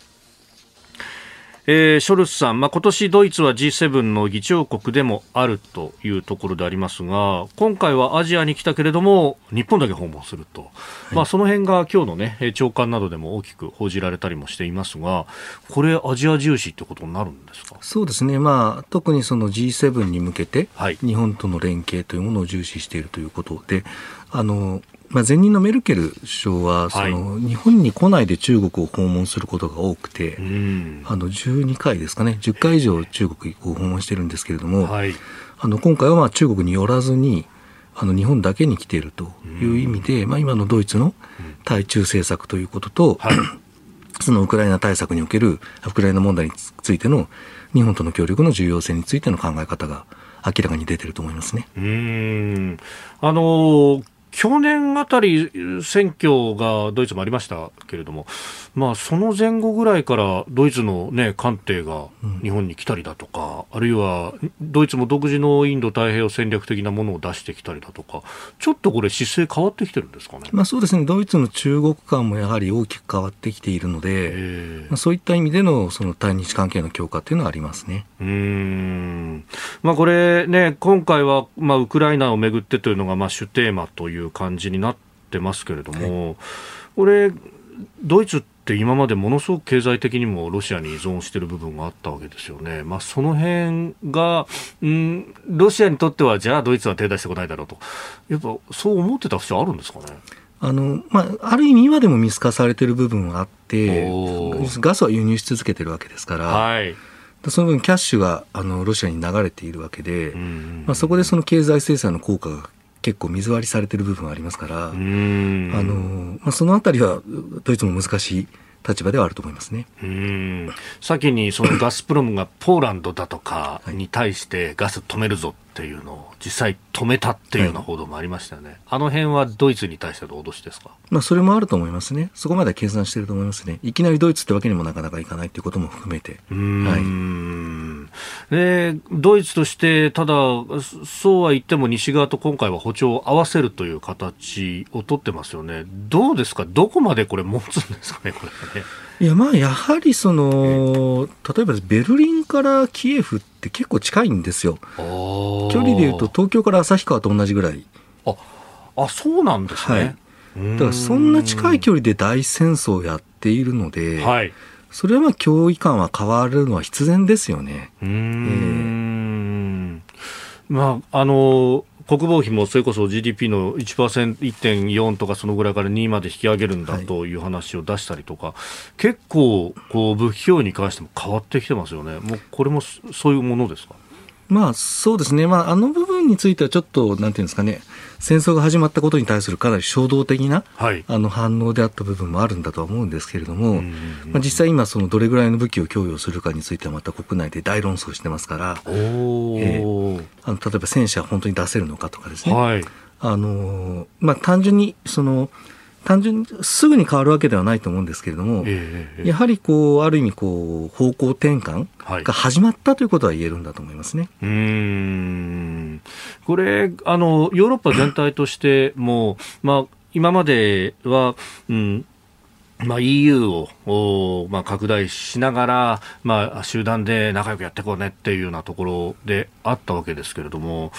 えー、ショルツさん、まあ、今年ドイツは G7 の議長国でもあるというところでありますが、今回はアジアに来たけれども、日本だけ訪問すると、はい、まあ、その辺が今日の、ね、長官などでも大きく報じられたりもしていますが、これ、アジア重視ってことになるんですか？そうですね、まあ、特にその G7 に向けて、日本との連携というものを重視しているということで、あのまあ、前任のメルケル首相はその、はい、日本に来ないで中国を訪問することが多くて、うん、あの12回ですかね、10回以上中国を訪問してるんですけれども、はい、あの今回はまあ中国に寄らずに、あの日本だけに来ているという意味で、うん、まあ、今のドイツの対中政策ということと、はい、そのウクライナ対策におけるウクライナ問題についての日本との協力の重要性についての考え方が明らかに出てると思いますね。うん。あの去年あたり選挙がドイツもありましたけれども、まあ、その前後ぐらいからドイツの、ね、艦艇が日本に来たりだとか、うん、あるいはドイツも独自のインド太平洋戦略的なものを出してきたりだとか、ちょっとこれ、姿勢変わってきてるんですかね、まあ、そうですね、ドイツの中国間もやはり大きく変わってきているので、まあ、そういった意味でのその対日関係の強化というのはありますね。うん、まあ、これね、今回は、まあ、ウクライナをめぐってというのがまあ主テーマという感じになってますけれども、はい、これ、ドイツって今までものすごく経済的にもロシアに依存している部分があったわけですよね、まあ、その辺が、うん、ロシアにとっては、じゃあドイツは手出してこないだろうと、やっぱそう思ってた節はあるんですかね？あのまあ、ある意味今でも見透かされている部分はあって、ガスは輸入し続けてるわけですから、はい、その分キャッシュがあのロシアに流れているわけで、まあ、そこでその経済制裁の効果が結構水割りされてる部分がありますから、あのまあ、そのあたりはドイツも難しい立場ではあると思いますね。うん。先にそのガスプロムがポーランドだとかに対してガス止めるぞっていうのを実際止めたっていうような報道もありましたよね、はい、あの辺はドイツに対しての脅しですか、まあ、それもあると思いますね、そこまでは計算していると思いますね、いきなりドイツってわけにもなかなかいかないということも含めて。はい、でドイツとして、ただ、そうは言っても西側と今回は歩調を合わせるという形を取ってますよね、どうですか、どこまでこれ、持つんですかね、これね。いやまあやはりその例えばベルリンからキエフって結構近いんですよ。距離でいうと東京から旭川と同じぐらい。ああそうなんですね。はい、だからそんな近い距離で大戦争をやっているので、はい、それはまあ脅威感は変わるのは必然ですよね。うん、えー、まああの国防費もそれこそ GDP の1%、1.4とかそのぐらいから2まで引き上げるんだという話を出したりとか、はい、結構こう、武器供与に関しても変わってきてますよね、もうこれもそういうものですか？まあそうですね、まあ、あの部分についてはちょっと、なんていうんですかね、戦争が始まったことに対するかなり衝動的な、はい、あの反応であった部分もあるんだとは思うんですけれども、まあ、実際今、そのどれぐらいの武器を供与するかについてはまた国内で大論争してますから、えー、あの例えば戦車本当に出せるのかとかですね、はい、あのまあ、単純にその単純にすぐに変わるわけではないと思うんですけれども、えー、やはりこうある意味こう方向転換が始まったということは言えるんだと思いますね。うん。これあのヨーロッパ全体として も、まあ、今までは、うんまあ、EU を、まあ、拡大しながら、まあ、集団で仲良くやっていこうねっていうようなところであったわけですけれども、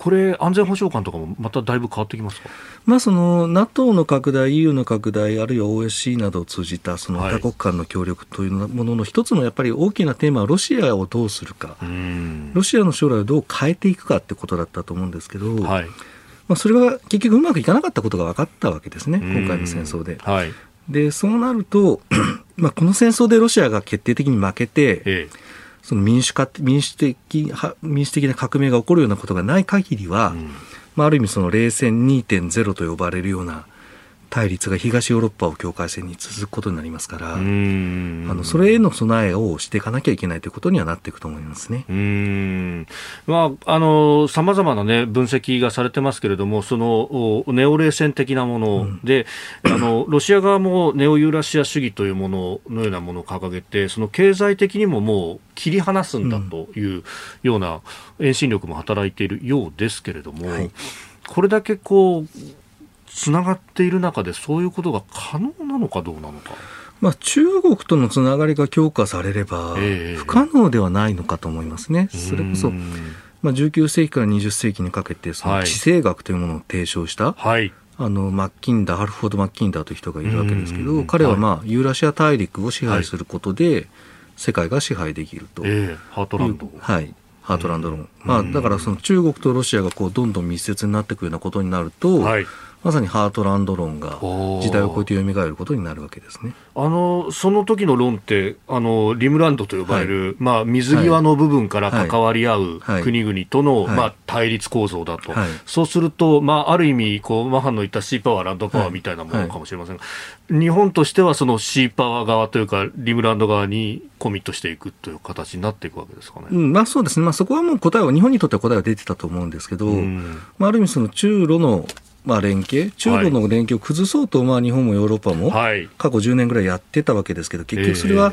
これ、安全保障観とかもまただいぶ変わってきますか、まあ、その NATO の拡大、EU の拡大、あるいは OSC などを通じたその多国間の協力というものの一つのやっぱり大きなテーマはロシアをどうするか、ロシアの将来をどう変えていくかってことだったと思うんですけど、はい、まあ、それは結局うまくいかなかったことが分かったわけですね、今回の戦争で。はい、でそうなると、まあ、この戦争でロシアが決定的に負けて、ええその民主化民主的民主的な革命が起こるようなことがない限りは、うん、まあ、ある意味その冷戦2.0と呼ばれるような対立が東ヨーロッパを境界線に続くことになりますから、あのそれへの備えをしていかなきゃいけないということにはなっていくと思いますね。うん。まあ、あの、様々なね、分析がされてますけれども、その、ネオ冷戦的なもので、うん、あの、ロシア側もネオユーラシア主義というもののようなものを掲げて、その経済的にももう切り離すんだというような遠心力も働いているようですけれども、はい、これだけこう、つながっている中でそういうことが可能なのかどうなのか。まあ、中国とのつながりが強化されれば、不可能ではないのかと思いますね。それこそ、まあ、19世紀から20世紀にかけて、その地政学というものを提唱した、はい、あのマッキンダー、ハルフォード・マッキンダーという人がいるわけですけど、彼は、まあ、ユーラシア大陸を支配することで、世界が支配できると。えー、ハートランド。はい。ハートランド論。まあ、だからその中国とロシアがこうどんどん密接になっていくようなことになると、はい、まさにハートランド論が時代を超えて蘇ることになるわけですね。あのその時の論ってあのリムランドと呼ばれる、はい、まあ、水際の部分から関わり合う国々との、はい、まあ、対立構造だと、はい、そうすると、まあ、ある意味こう、マハンの言ったシーパワー、ランドパワーみたいなものかもしれませんが、日本としてはそのシーパワー側というか、リムランド側にコミットしていくという形になっていくわけですかね、うん、まあ、そうですね、まあ、そこはもう答えは、日本にとっては答えが出てたと思うんですけど、まあ、ある意味、その中ロのまあ、連携、中ロの連携を崩そうと、まあ、日本もヨーロッパも過去10年ぐらいやってたわけですけど、結局それは、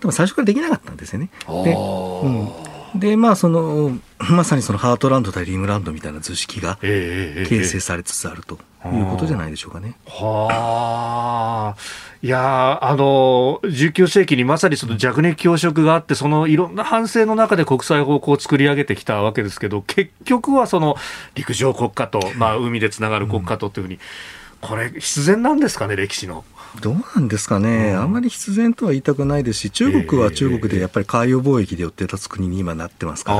多分最初からできなかったんですよね。で、うん、でまあその、まさにそのハートランド対リムランドみたいな図式が形成されつつあるということじゃないでしょうかね。はあ。いやあの、19世紀にまさにその弱肉強食があって、そのいろんな反省の中で国際法を作り上げてきたわけですけど、結局はその陸上国家と、まあ、海でつながる国家とっていうふうに、これ、必然なんですかね、歴史の。どうなんですかね、うん、あんまり必然とは言いたくないですし、中国は中国でやっぱり海洋貿易で寄って立つ国に今なってますから、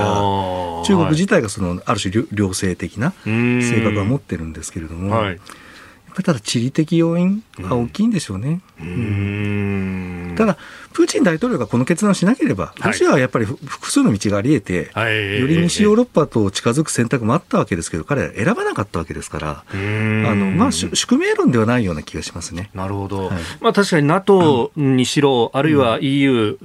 中国自体がそのある種、両性的な性格は持ってるんですけれども、はい、やっぱりただ地理的要因が大きいんでしょうね。うん。ただ、プーチン大統領がこの決断をしなければ、ロシアはやっぱり複数の道があり得て、はい、より西ヨーロッパと近づく選択もあったわけですけど、彼ら選ばなかったわけですから、あのまあ、宿命論ではないような気がしますね。なるほど、はい、まあ、確かに NATO にしろ、うん、あるいは EU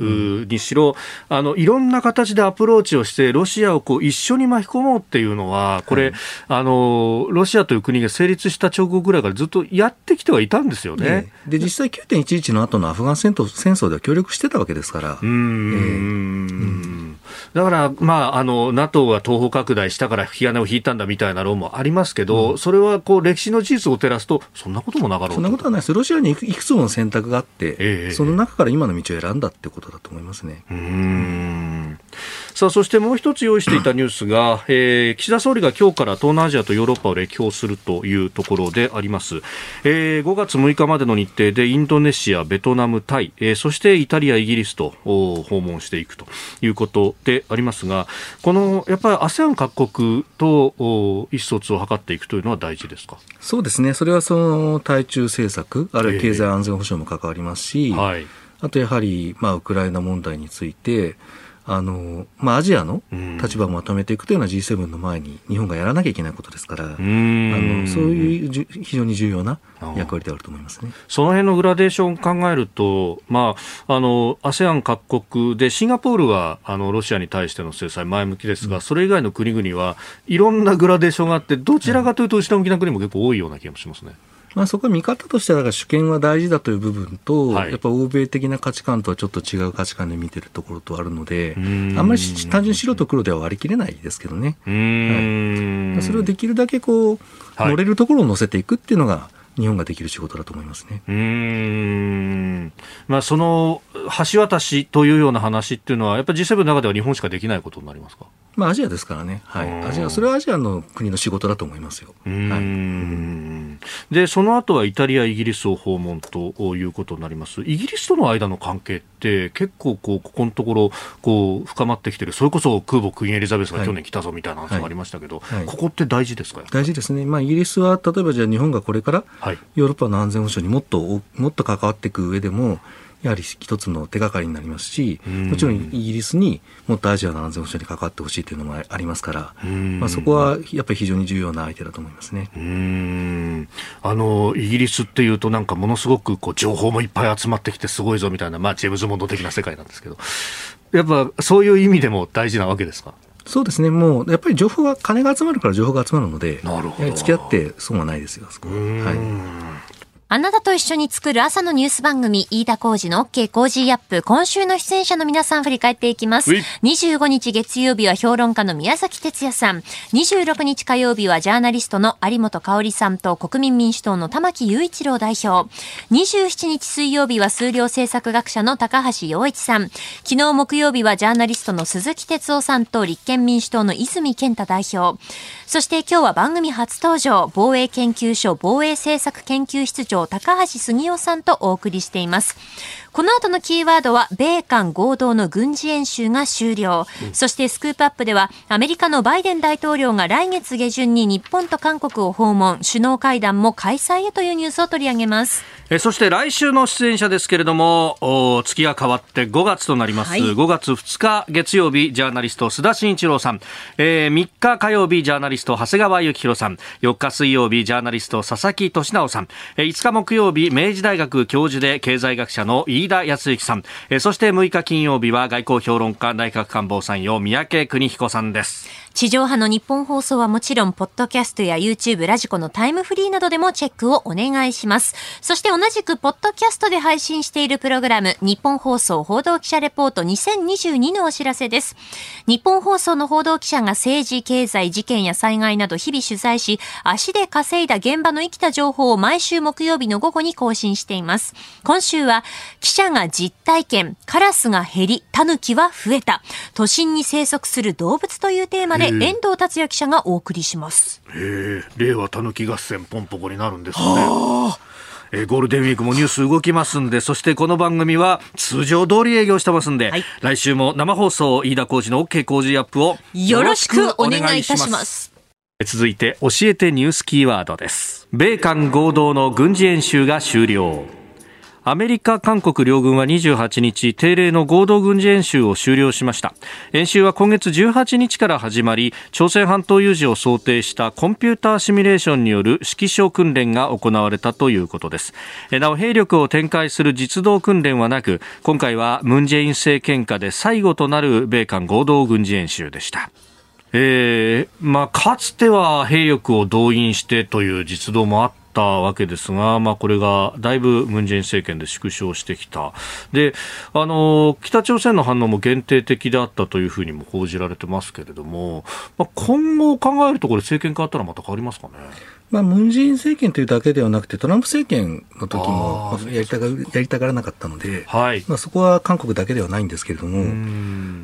にしろ、あの、いろんな形でアプローチをして、ロシアをこう一緒に巻き込もうっていうのは、これ、はい、あの、ロシアという国が成立した直後ぐらいからずっとやってきてはいたんですよね。で実際9.11の後のアフガン戦争では協力してたわけですから。うん、だから、まあ、あの、NATO が東方拡大したから引き金を引いたんだみたいな論もありますけど、うん、それはこう歴史の事実を照らすと、そんなこともなかろうそんなことはないです。ロシアにいくつもの選択があって、えー、その中から今の道を選んだってことだと思いますね。うんさあ、そしてもう一つ用意していたニュースが、えー、岸田総理が今日から東南アジアとヨーロッパを歴訪するというところであります。えー、5月6日までの日程でインドネシア、ベトナム、タイ、えー、そしてイタリア、イギリスと訪問していくということでありますが、このやっぱり ASEAN 各国と意思疎通を図っていくというのは大事ですか？そうですね、それはその対中政策、あるいは経済安全保障も関わりますし、えーはい、あとやはり、まあ、ウクライナ問題について、あの、まあ、アジアの立場をまとめていくというのは G7 の前に日本がやらなきゃいけないことですから、あのそういう非常に重要な役割であると思いますね。その辺のグラデーションを考えると、まあ、あの ASEAN 各国でシンガポールはあのロシアに対しての制裁前向きですが、うん、それ以外の国々はいろんなグラデーションがあってどちらかというと後ろ向きな国も結構多いような気がしますね。まあ、そこは見方としては主権は大事だという部分と、はい、やっぱ欧米的な価値観とはちょっと違う価値観で見てるところとあるので、あんまり単純に白と黒では割り切れないですけどね、はい、それをできるだけこう、乗れるところを乗せていくっていうのが、日本ができる仕事だと思いますね。うん。まあ、その橋渡しというような話っていうのは、やっぱり G7 の中では日本しかできないことになりますか？まあ、アジアですからね。はい。アジア、それはアジアの国の仕事だと思いますよ。はい。で、その後はイタリア、イギリスを訪問ということになります。イギリスとの間の関係って結構こう、ここのところ、こう、深まってきてる。それこそ空母クイーンエリザベスが去年来たぞみたいな話もありましたけど、はいはい、ここって大事ですか？大事ですね。まあ、イギリスは、例えばじゃあ日本がこれから、ヨーロッパの安全保障にもっと、もっと関わっていく上でも、やはり一つの手がかりになりますし、もちろんイギリスにもっとアジアの安全保障に関わってほしいというのもありますから、まあ、そこはやっぱり非常に重要な相手だと思いますね。うんあのイギリスっていうと、なんかものすごくこう情報もいっぱい集まってきて、すごいぞみたいな、まあ、ジェームズ・モンド的な世界なんですけど、やっぱそういう意味でも大事なわけですか？そうですね、もうやっぱり情報は、金が集まるから情報が集まるので、なるほど。付き合って損はないですよ、そこは。いあなたと一緒に作る朝のニュース番組、飯田浩二の OK 工事アップ。今週の出演者の皆さん振り返っていきます。25日月曜日は評論家の宮崎哲也さん。26日火曜日はジャーナリストの有本香里さんと国民民主党の玉木雄一郎代表。27日水曜日は数量政策学者の高橋洋一さん。昨日木曜日はジャーナリストの鈴木哲夫さんと立憲民主党の泉健太代表。そして今日は番組初登場、防衛研究所防衛政策研究室長高橋杉雄さんとお送りしています。この後のキーワードは、米韓合同の軍事演習が終了。うん、そしてスクープアップでは、アメリカのバイデン大統領が来月下旬に日本と韓国を訪問、首脳会談も開催へというニュースを取り上げます。えそして来週の出演者ですけれども、お月が変わって5月となります。はい、5月2日月曜日、ジャーナリスト須田慎一郎さん。えー、3日火曜日、ジャーナリスト長谷川幸宏さん。4日水曜日、ジャーナリスト佐々木俊直さん。えー、5日木曜日、明治大学教授で経済学者の飯田康之さん。え、そして6日金曜日は外交評論家内閣官房参与三宅邦彦さんです。地上波の日本放送はもちろん、ポッドキャストや YouTube、ラジコのタイムフリーなどでもチェックをお願いします。そして同じく、ポッドキャストで配信しているプログラム、日本放送報道記者レポート2022のお知らせです。日本放送の報道記者が政治、経済、事件や災害など日々取材し、足で稼いだ現場の生きた情報を毎週木曜日の午後に更新しています。今週は、記者が実体験、カラスが減り、タヌキは増えた、都心に生息する動物というテーマでで遠藤達也記者がお送りします。え令和たぬき合戦ポンポコになるんですね。えー、ゴールデンウィークもニュース動きますんで、そしてこの番組は通常通り営業してますんで、はい、来週も生放送飯田浩二の OK 工事アップをよろしくお願いいたします。続いて教えてニュースキーワードです。米韓合同の軍事演習が終了。アメリカ、韓国両軍は28日、定例の合同軍事演習を終了しました。演習は今月18日から始まり、朝鮮半島有事を想定したコンピューターシミュレーションによる指揮所訓練が行われたということです。なお、兵力を展開する実動訓練はなく、今回はムン・ジェイン政権下で最後となる米韓合同軍事演習でした。えーまあ、かつては兵力を動員してという実動もあったわけですが、まあ、これがだいぶムン・ジェイン政権で縮小してきたであの北朝鮮の反応も限定的であったというふうにも報じられてますけれども、まあ、今後考えるとこれ政権変わったらまた変わりますかね？まあ、ムン・ジェイン政権というだけではなくて、トランプ政権の時もやりたがやりたがらなかったので、はい。まあ、そこは韓国だけではないんですけれども、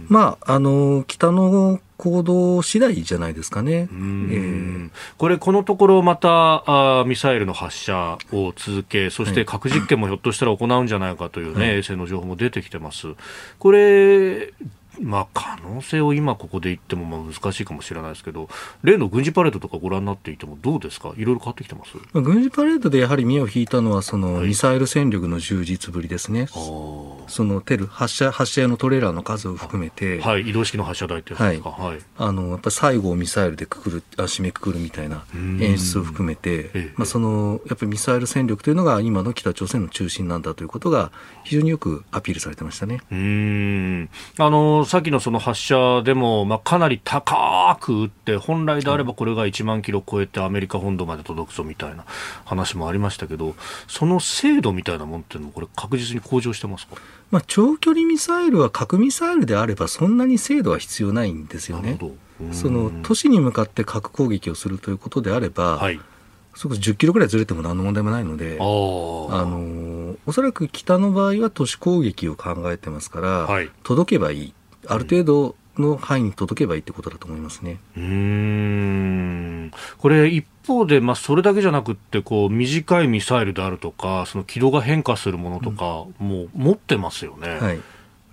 まあ、あの北の行動次第じゃないですかね。えー、これ、このところまたあミサイルの発射を続け、そして核実験もひょっとしたら行うんじゃないかというね、はい、衛星の情報も出てきてます。これまあ、可能性を今ここで言ってもまあ難しいかもしれないですけど、例の軍事パレードとかご覧になっていてもどうですか、いろいろ変わってきてます？軍事パレードでやはり目を引いたのは、そのミサイル戦力の充実ぶりですね、はい、そのテル発射発射用のトレーラーの数を含めて、はい、移動式の発射台ってやつですか、はい、あのやっぱり最後をミサイルでくくるあ締めくくるみたいな演出を含めて、まあ、そのやっぱりミサイル戦力というのが今の北朝鮮の中心なんだということが、非常によくアピールされてましたね。うん。あのさっきのその発射でも、まあ、かなり高く撃って、本来であればこれが1万キロ超えてアメリカ本土まで届くぞみたいな話もありましたけど、その精度みたいなものっていうのも、これ、確実に向上してますか、まあ、長距離ミサイルは核ミサイルであれば、そんなに精度は必要ないんですよね。その都市に向かって核攻撃をするということであれば、はい。そこ10キロぐらいずれても何の問題もないので、あのおそらく北の場合は都市攻撃を考えてますから、はい、届けばいい、ある程度の範囲に届けばいいってことだと思いますね。うん。これ一方で、まあ、それだけじゃなくてこう短いミサイルであるとかその軌道が変化するものとか、も持ってますよね。はい、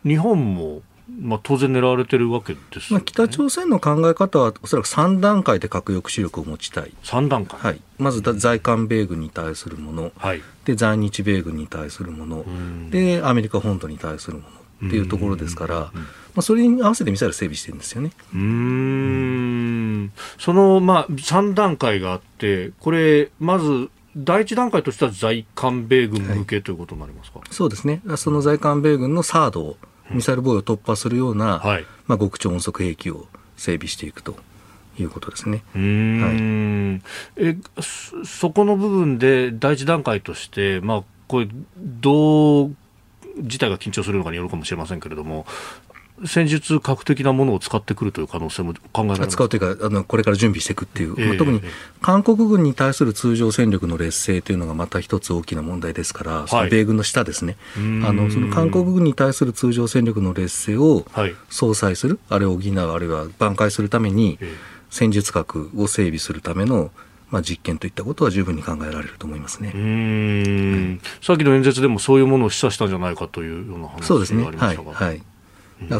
日本もまあ、当然狙われてるわけです、ね、まあ、北朝鮮の考え方は、おそらく3段階で核抑止力を持ちたい、3段階、はい、まず在韓米軍に対するもの、はい、で在日米軍に対するもの、でアメリカ本土に対するものっていうところですから、まあ、それに合わせてミサイル整備してるんですよね。うん。その、まあ、3段階があって、これ、まず第一段階としては在韓米軍向けということになりますか、はい、そうですね、その在韓米軍のサードをミサイル防衛を突破するような、はい、まあ、極超音速兵器を整備していくということですね。はい、えそこの部分で第一段階として、まあ、これどう事態が緊張するのかによるかもしれませんけれども、戦術核的なものを使ってくるという可能性も考えられます使うというかあの、これから準備していくっていう、えー、まあ、特に韓国軍に対する通常戦力の劣勢というのがまた一つ大きな問題ですから、その米軍の下ですね、あのその韓国軍に対する通常戦力の劣勢を相殺する、あれを補う、あるいは挽回するために、戦術核を整備するためのまあ、実験といったことは十分に考えられると思いますね、はい、さっきの演説でもそういうものを示唆したんじゃないかというような話がありましたが。そうですね。はい、はい。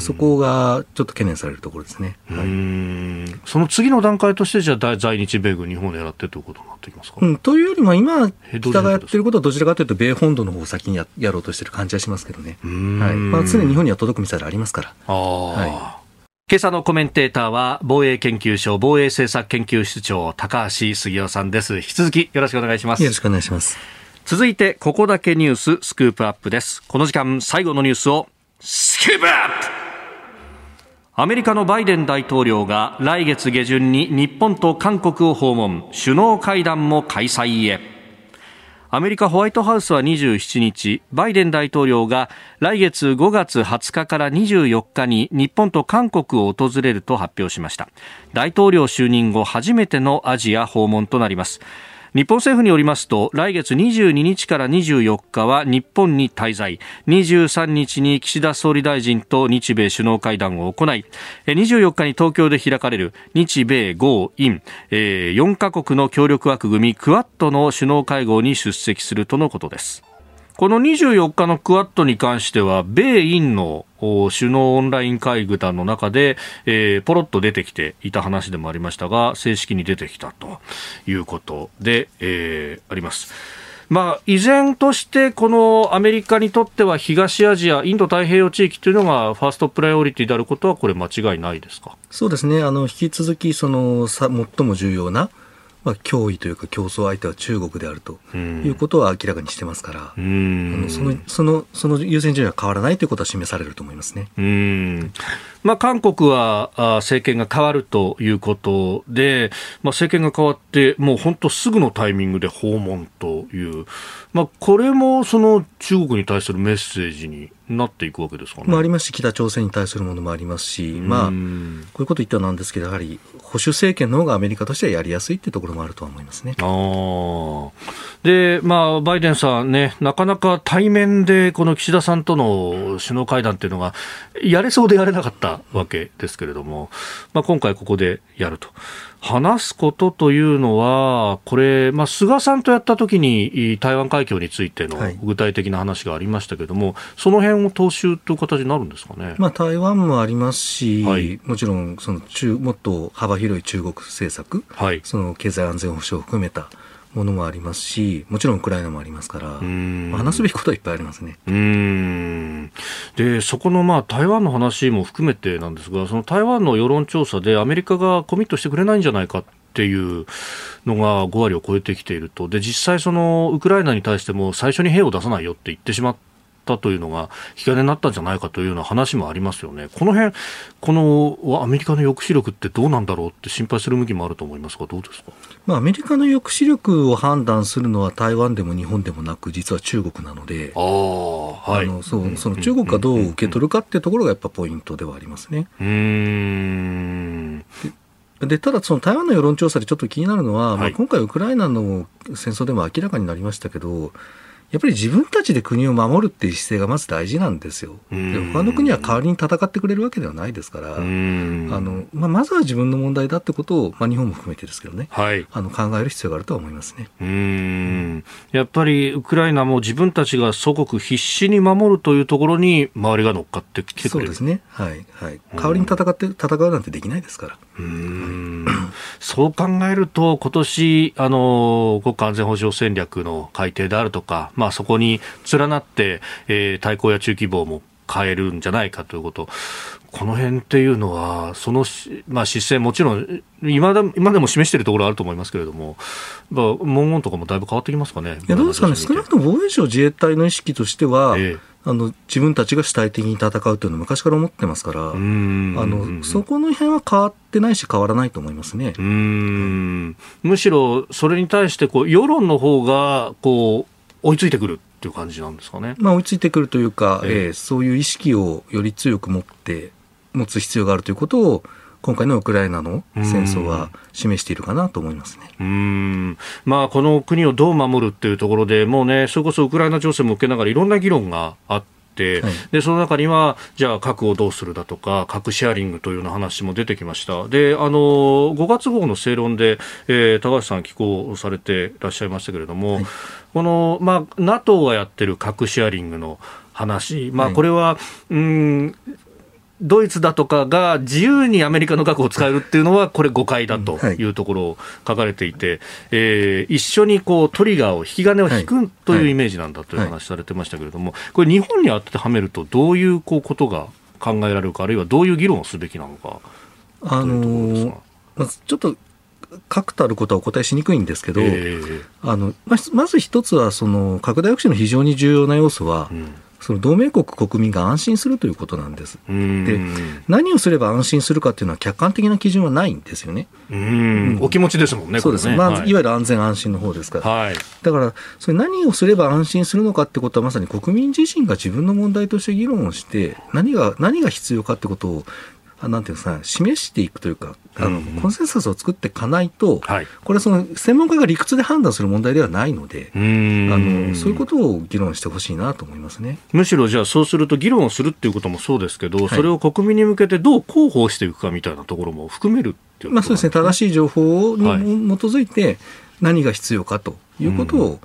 そこがちょっと懸念されるところですね、はい、その次の段階として、じゃあ、在日米軍、日本を狙ってということになってきますか、うん、というよりも、今、北がやってることは、どちらかというと、米本土の方を先にややろうとしてる感じはしますけどね、はい。まあ、常に日本には届くミサイルありますから。あはい今朝のコメンテーターは防衛研究所防衛政策研究室長高橋杉雄さんです。引き続きよろしくお願いします。よろしくお願いします。続いてここだけニューススクープアップです。この時間最後のニュースをスクープアップ。アメリカのバイデン大統領が来月下旬に日本と韓国を訪問。首脳会談も開催へアメリカホワイトハウスは27日バイデン大統領が来月5月20日から24日に日本と韓国を訪れると発表しました。大統領就任後初めてのアジア訪問となります。日本政府によりますと来月22日から24日は日本に滞在。23日に岸田総理大臣と日米首脳会談を行い24日に東京で開かれる日米豪印4カ国の協力枠組みクアッドの首脳会合に出席するとのことです。この24日のクアッドに関しては、米印の首脳オンライン会談の中で、えー、ポロッと出てきていた話でもありましたが、正式に出てきたということで、えー、あります。まあ、依然としてこのアメリカにとっては東アジア、インド太平洋地域というのがファーストプライオリティであることは、これ、間違いないですか？そうですね、あの引き続きそのさ最も重要なまあ、脅威というか競争相手は中国であるということは明らかにしてますから、あのそのそのその優先順位は変わらないということは示されると思いますね。うん。まあ、韓国は政権が変わるということで、まあ、政権が変わって、もう本当すぐのタイミングで訪問という、まあ、これもその中国に対するメッセージになっていくわけですかね。まあ、ありますし、北朝鮮に対するものもありますし、まあ、こういうこと言ったらなんですけど、やはり保守政権の方がアメリカとしてはやりやすいっていうところもあるとは思いますね。あで、まあ、バイデンさんね、なかなか対面でこの岸田さんとの首脳会談っていうのが、やれそうでやれなかったわけですけれども、まあ、今回ここでやると。話すことというのは、これ、まあ、菅さんとやったときに台湾海峡についての具体的な話がありましたけれども、はい、その辺を踏襲という形になるんですかね、まあ、台湾もありますし、はい、もちろんその中もっと幅広い中国政策、はい、その経済安全保障を含めたものもありますし、もちろんウクライナもありますから、話すべきことはいっぱいありますね。うん。で、そこのまあ台湾の話も含めてなんですが、その台湾の世論調査でアメリカがコミットしてくれないんじゃないかっていうのが5割を超えてきていると、で実際、そのウクライナに対しても最初に兵を出さないよって言ってしまっったというのが引き金になったんじゃないかというような話もありますよね。この辺、このアメリカの抑止力ってどうなんだろうって心配する向きもあると思いますが、どうですか、まあ、アメリカの抑止力を判断するのは台湾でも日本でもなく、実は中国なので、あはい、あのそうその中国がどう受け取るかっていうところがやっぱポイントではありますね。うんでただ、その台湾の世論調査でちょっと気になるのは、はい、まあ、今回、ウクライナの戦争でも明らかになりましたけど、やっぱり自分たちで国を守るっていう姿勢がまず大事なんですよ。で他の国は代わりに戦ってくれるわけではないですから、あのまあ、まずは自分の問題だってことを、まあ、日本も含めてですけどね、はい、あの考える必要があるとは思いますね。うん。やっぱりウクライナも自分たちが祖国必死に守るというところに周りが乗っかってきてくれる。そうですね、はいはい、代わりに戦って戦うなんてできないですから。うん。そう考えると、今年あの国家安全保障戦略の改定であるとか、まあ、そこに連なって、えー、対抗や中規模も変えるんじゃないかということ、この辺っていうのは、その、まあ、姿勢、もちろん今で今でも示しているところあると思いますけれども、まあ、文言とかもだいぶ変わってきますかね。いやどうですかね、少なくとも防衛省、自衛隊の意識としては、えーあの自分たちが主体的に戦うというのは昔から思ってますから、あのそこの辺は変わってないし、変わらないと思いますね。うん。むしろそれに対してこう、世論の方がこう追いついてくるっていう感じなんですかね、まあ、追いついてくるというか、えー、えー、そういう意識をより強く持って持つ必要があるということを今回のウクライナの戦争は示しているかなと思いますね。うん。まあ、この国をどう守るっていうところで、もうね、それこそウクライナ情勢も受けながら、いろんな議論があって。はい、でその中には、じゃあ核をどうするだとか、核シェアリングというような話も出てきました。で、あの、5月号の正論で、えー、高橋さん寄稿されていらっしゃいましたけれども、はい、この、まあ、NATO がやってる核シェアリングの話、まあ、これは、はい、うんドイツだとかが自由にアメリカの核を使えるっていうのは、これ誤解だとい。うところを書かれていて、はい、えー、一緒にこうトリガーを、引き金を引くというイメージなんだという話されてましたけれども、これ、日本に当てはめると、どういうこうことが考えられるか、あるいはどういう議論をすべきなのか。あのー、まずちょっと確たることはお答えしにくいんですけど、えー、あのまず一つはその拡大抑止の非常に重要な要素は、うんその同盟国国民が安心するということなんです。で、何をすれば安心するかっていうのは客観的な基準はないんですよね。うん、お気持ちですもんね。そうです。ね、まあ、はい、いわゆる安全安心の方ですから。はい、だから、それ何をすれば安心するのかってことはまさに国民自身が自分の問題として議論をして、何が、何が必要かってことをなんていうか示していくというか、あの、コンセンサスを作っていかないと、はい、これその専門家が理屈で判断する問題ではないので、あのそういうことを議論してほしいなと思いますね。むしろじゃあそうすると議論をするっていうこともそうですけど、はい、それを国民に向けてどう広報していくかみたいなところも含めるっていう、ね、まあそうですね、正しい情報に基づいて何が必要かということを、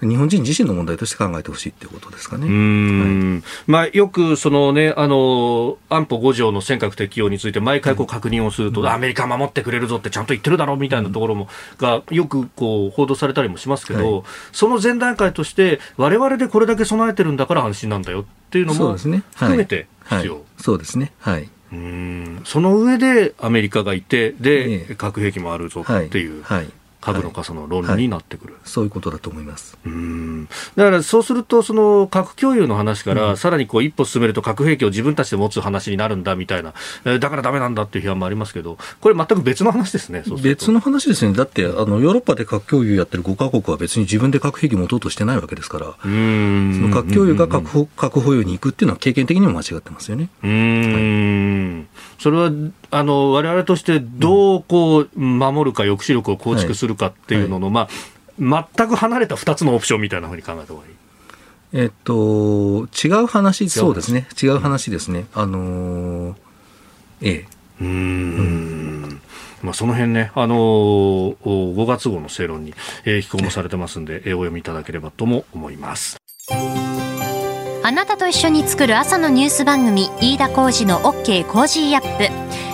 日本人自身の問題として考えてほしいっていうことですかね。はい、まあ、よくその、ね、あの安保5条の尖閣適用について毎回こう確認をすると、うん、アメリカ守ってくれるぞってちゃんと言ってるだろうみたいなところも、がよくこう報道されたりもしますけど、はい、その前段階として我々でこれだけ備えてるんだから安心なんだよっていうのも含めて必要。そうですね。はい。うんその上でアメリカがいてで、核兵器もあるぞっていう。はい、はい株の傘の論になってくる、はいはい、そういうことだと思います。うん。だからそうすると、その核共有の話から、さらにこう一歩進めると核兵器を自分たちで持つ話になるんだみたいな、えー、だからだめなんだっていう批判もありますけど、これ、全く別の話ですね、別の話ですね、だってあのヨーロッパで核共有やってる5か国は別に自分で核兵器持とうとしてないわけですから、うん。その核共有が核保核保有に行くっていうのは、経験的にも間違ってますよね。うん、はい、それはあの我々としてどうこう守るか抑止力を構築するかっていうのの、まあ、全く離れた2つのオプションみたいなふうに考えた方がいい。えっと、違う話、そうですね、違う話ですね。あのー、ええ。うんうんまあ、その辺ね、あのー、5月号の正論に、えー、寄稿もされてますんで、えー、お読みいただければとも思います。あなたと一緒に作る朝のニュース番組、飯田浩司の OK! Cozy up!。